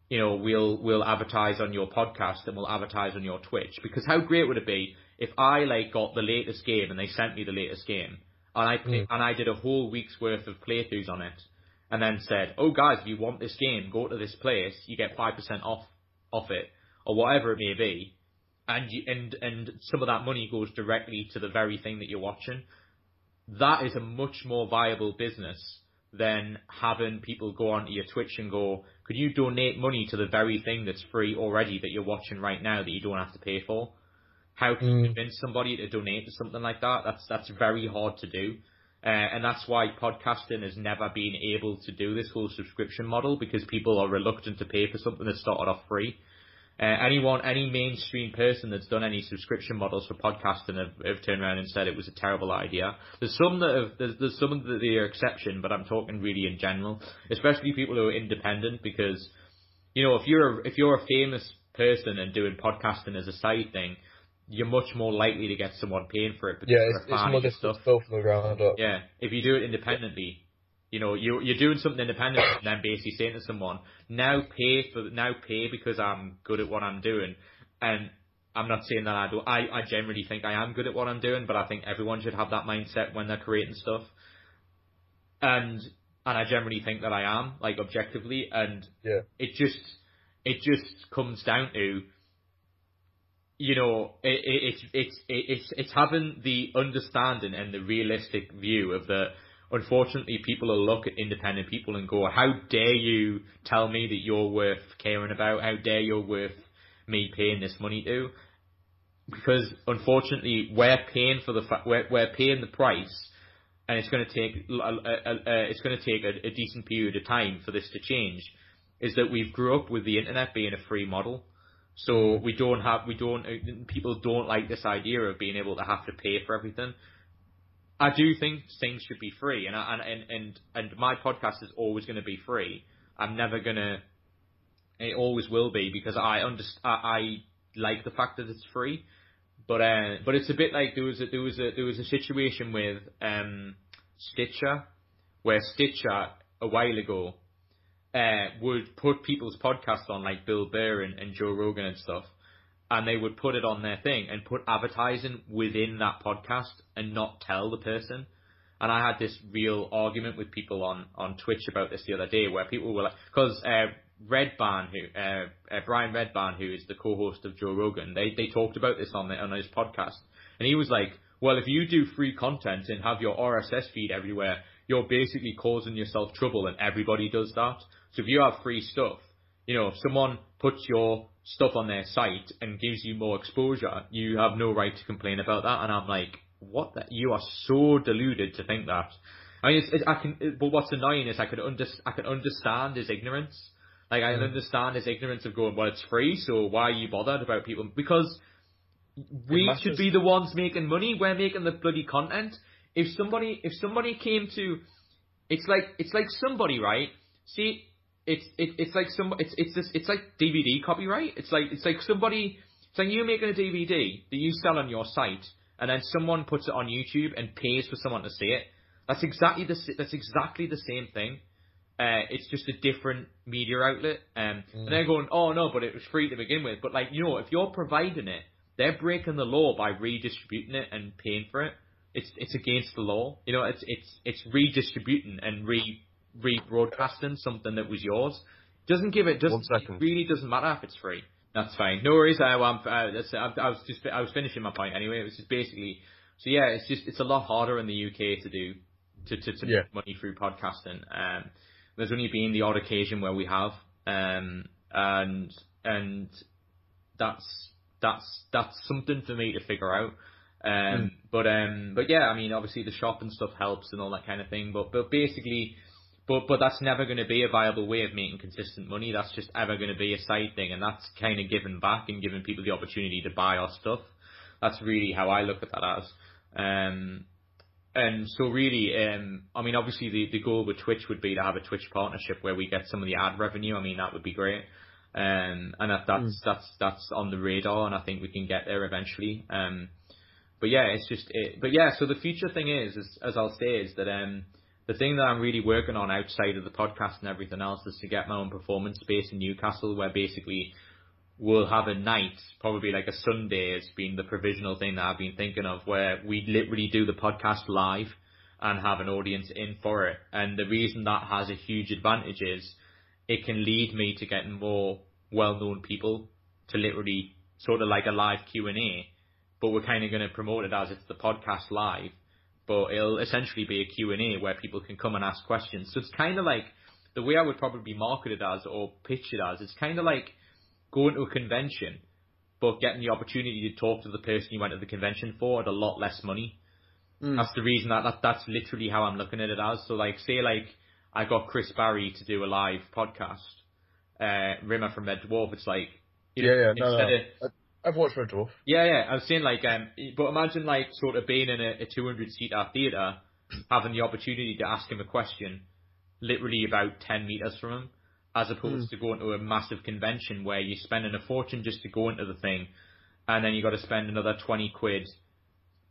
you know, we'll we'll advertise on your podcast and we'll advertise on your Twitch. Because how great would it be if I like got the latest game and they sent me the latest game and I play, mm. and I did a whole week's worth of playthroughs on it and then said, "Oh guys, if you want this game, go to this place. You get five percent off off it or whatever it may be." And you, and and some of that money goes directly to the very thing that you're watching. That is a much more viable business than having people go onto your Twitch and go, could you donate money to the very thing that's free already that you're watching right now that you don't have to pay for? How can mm. you convince somebody to donate to something like that? That's that's very hard to do. Uh, and that's why podcasting has never been able to do this whole subscription model because people are reluctant to pay for something that started off free. Uh, anyone, any mainstream person that's done any subscription models for podcasting have, have, turned around and said it was a terrible idea. There's some that have, there's, there's some that are exception, but I'm talking really in general, especially people who are independent because, you know, if you're, a, if you're a famous person and doing podcasting as a side thing, you're much more likely to get someone paying for it. Yeah, it's, it's more difficult stuff. from the ground up. Yeah, if you do it independently, you know, you you're doing something independent and then basically saying to someone, now pay for now pay because I'm good at what I'm doing. And I'm not saying that I do I, I generally think I am good at what I'm doing, but I think everyone should have that mindset when they're creating stuff. And and I generally think that I am, like objectively, and yeah. it just it just comes down to you know, it, it, it's it's it's it's having the understanding and the realistic view of the unfortunately, people will look at independent people and go, how dare you tell me that you're worth caring about? How dare you're worth me paying this money to? Because unfortunately, we're paying for the fa- we're, we're paying the price, and it's going to take a, a, a, it's going to take a, a decent period of time for this to change. Is that we've grew up with the internet being a free model, so we don't have we don't people don't like this idea of being able to have to pay for everything. I do think things should be free, and I, and and and my podcast is always going to be free. I'm never gonna. It always will be because I understand. I, I like the fact that it's free, but uh, but it's a bit like there was a there was a there was a situation with um Stitcher, where Stitcher a while ago uh, would put people's podcasts on like Bill Burr and, and Joe Rogan and stuff, and they would put it on their thing and put advertising within that podcast and not tell the person. And I had this real argument with people on, on Twitch about this the other day where people were like, because uh, Redban, who uh, uh, Brian Redban, who is the co-host of Joe Rogan, they they talked about this on the, on his podcast, and he was like, well, if you do free content and have your RSS feed everywhere, you're basically causing yourself trouble, and everybody does that. So if you have free stuff, you know, if someone puts your stuff on their site and gives you more exposure, you have no right to complain about that. And I'm like, what? That you are so deluded to think that. I mean, it's, it, I can. It, but what's annoying is I could under, I can understand his ignorance. Like I mm. understand his ignorance of going, well, it's free, so why are you bothered about people? Because we should be the ones making money. We're making the bloody content. If somebody, if somebody came to, it's like it's like somebody, right? See, it's it, it's like some it's it's this it's like DVD copyright. It's like it's like somebody it's like you making a DVD that you sell on your site, and then someone puts it on YouTube and pays for someone to see it. That's exactly the that's exactly the same thing. Uh, it's just a different media outlet. Um, mm. And they're going, oh no, but it was free to begin with. But like you know, if you're providing it, they're breaking the law by redistributing it and paying for it. It's it's against the law. You know, it's it's it's redistributing and re rebroadcasting something that was yours. Doesn't give it doesn't it really doesn't matter if it's free. That's fine. No worries. I, um, uh, I, I was just I was finishing my point anyway. It was just basically so yeah. It's just it's a lot harder in the UK to do to to, to yeah. make money through podcasting. Um, there's only been the odd occasion where we have, um, and and that's that's that's something for me to figure out. Um, mm. but um, but yeah, I mean, obviously the shop and stuff helps and all that kind of thing. But but basically, but but that's never going to be a viable way of making consistent money. That's just ever going to be a side thing, and that's kind of giving back and giving people the opportunity to buy our stuff. That's really how I look at that as. Um, and so really, um, I mean, obviously the, the goal with Twitch would be to have a Twitch partnership where we get some of the ad revenue. I mean, that would be great. Um, and that, that's, mm. that's, that's on the radar and I think we can get there eventually. Um, but yeah, it's just, it, but yeah, so the future thing is, is, as I'll say, is that, um, the thing that I'm really working on outside of the podcast and everything else is to get my own performance space in Newcastle where basically we'll have a night, probably like a Sunday has been the provisional thing that I've been thinking of where we literally do the podcast live and have an audience in for it. And the reason that has a huge advantage is it can lead me to getting more well-known people to literally sort of like a live Q&A, but we're kind of going to promote it as it's the podcast live but it'll essentially be a Q&A where people can come and ask questions. So it's kind of like the way I would probably market it as or pitch it as. It's kind of like going to a convention, but getting the opportunity to talk to the person you went to the convention for at a lot less money. Mm. That's the reason that, that that's literally how I'm looking at it as. So like, say like I got Chris Barrie to do a live podcast, uh, Rimmer from Red Dwarf. It's like, you know, yeah, yeah, no, no. Of, I've watched Red Dwarf. Yeah, yeah. I was saying like, um, but imagine like sort of being in a, a 200 seater theater, having the opportunity to ask him a question, literally about 10 meters from him, as opposed mm. to going to a massive convention where you're spending a fortune just to go into the thing, and then you got to spend another 20 quid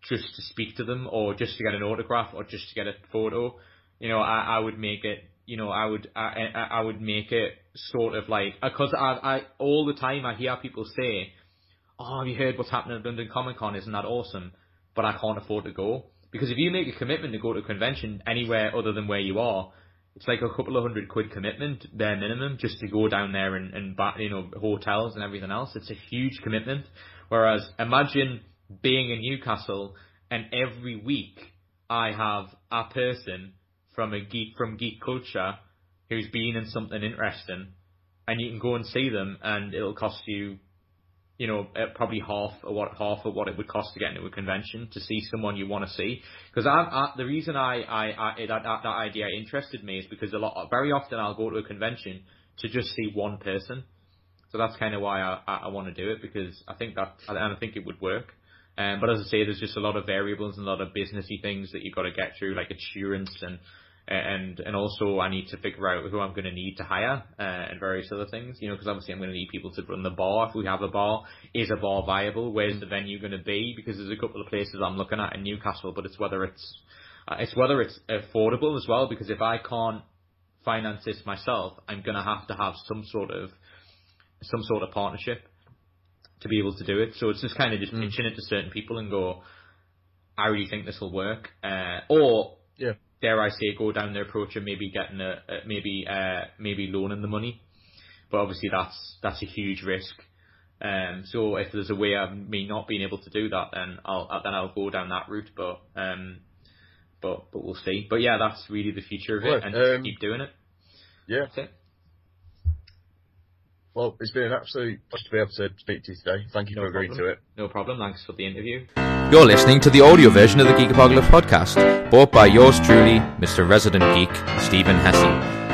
just to speak to them, or just to get an autograph, or just to get a photo. You know, I, I would make it. You know, I would I, I would make it sort of like because I, I all the time I hear people say oh, have you heard what's happening at London Comic Con? Isn't that awesome? But I can't afford to go. Because if you make a commitment to go to a convention anywhere other than where you are, it's like a couple of hundred quid commitment, their minimum, just to go down there and, and you know, hotels and everything else. It's a huge commitment. Whereas imagine being in Newcastle and every week I have a person from a geek, from geek culture who's been in something interesting and you can go and see them and it'll cost you you know, probably half of what half of what it would cost to get into a convention to see someone you want to see. Because I, the reason I, I, I that, that, that idea interested me is because a lot, very often I'll go to a convention to just see one person. So that's kind of why I, I, I want to do it because I think that, and I think it would work. Um, but as I say, there's just a lot of variables and a lot of businessy things that you've got to get through, like insurance and and and also I need to figure out who I'm going to need to hire uh, and various other things. You know, because obviously I'm going to need people to run the bar. If we have a bar, is a bar viable? Where's the venue going to be? Because there's a couple of places I'm looking at in Newcastle, but it's whether it's uh, it's whether it's affordable as well. Because if I can't finance this myself, I'm going to have to have some sort of some sort of partnership to be able to do it. So it's just kind of just mm. pitching it to certain people and go, I really think this will work, uh, or yeah dare I say, go down the approach of maybe getting a, a maybe uh, maybe loaning the money, but obviously that's that's a huge risk. Um, so if there's a way of me not being able to do that, then I'll then I'll go down that route. But um, but but we'll see. But yeah, that's really the future of it, and um, keep doing it. Yeah. That's it. Well, it's been an absolute pleasure to be able to speak to you today. Thank you no for agreeing problem. to it. No problem. Thanks for the interview. You're listening to the audio version of the Geek Apocalypse podcast, brought by yours truly, Mr. Resident Geek, Stephen Hesse.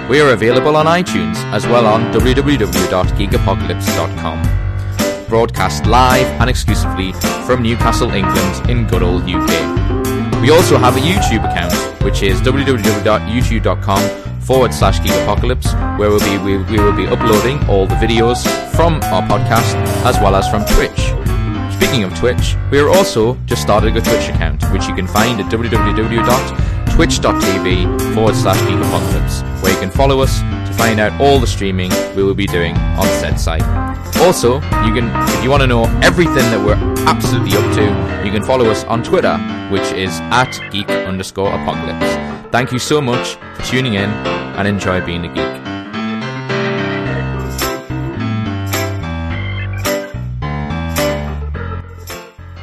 We are available on iTunes as well on www.geekapocalypse.com. Broadcast live and exclusively from Newcastle, England, in good old UK. We also have a YouTube account, which is www.youtube.com forward slash Geek Apocalypse, where we'll be, we, we will be uploading all the videos from our podcast as well as from Twitch. Speaking of Twitch, we are also just starting a Twitch account, which you can find at www.twitch.tv forward slash Geek Apocalypse, where you can follow us to find out all the streaming we will be doing on said site. Also, you can, if you want to know everything that we're absolutely up to, you can follow us on Twitter, which is at geek underscore apocalypse. Thank you so much for tuning in and enjoy being a geek.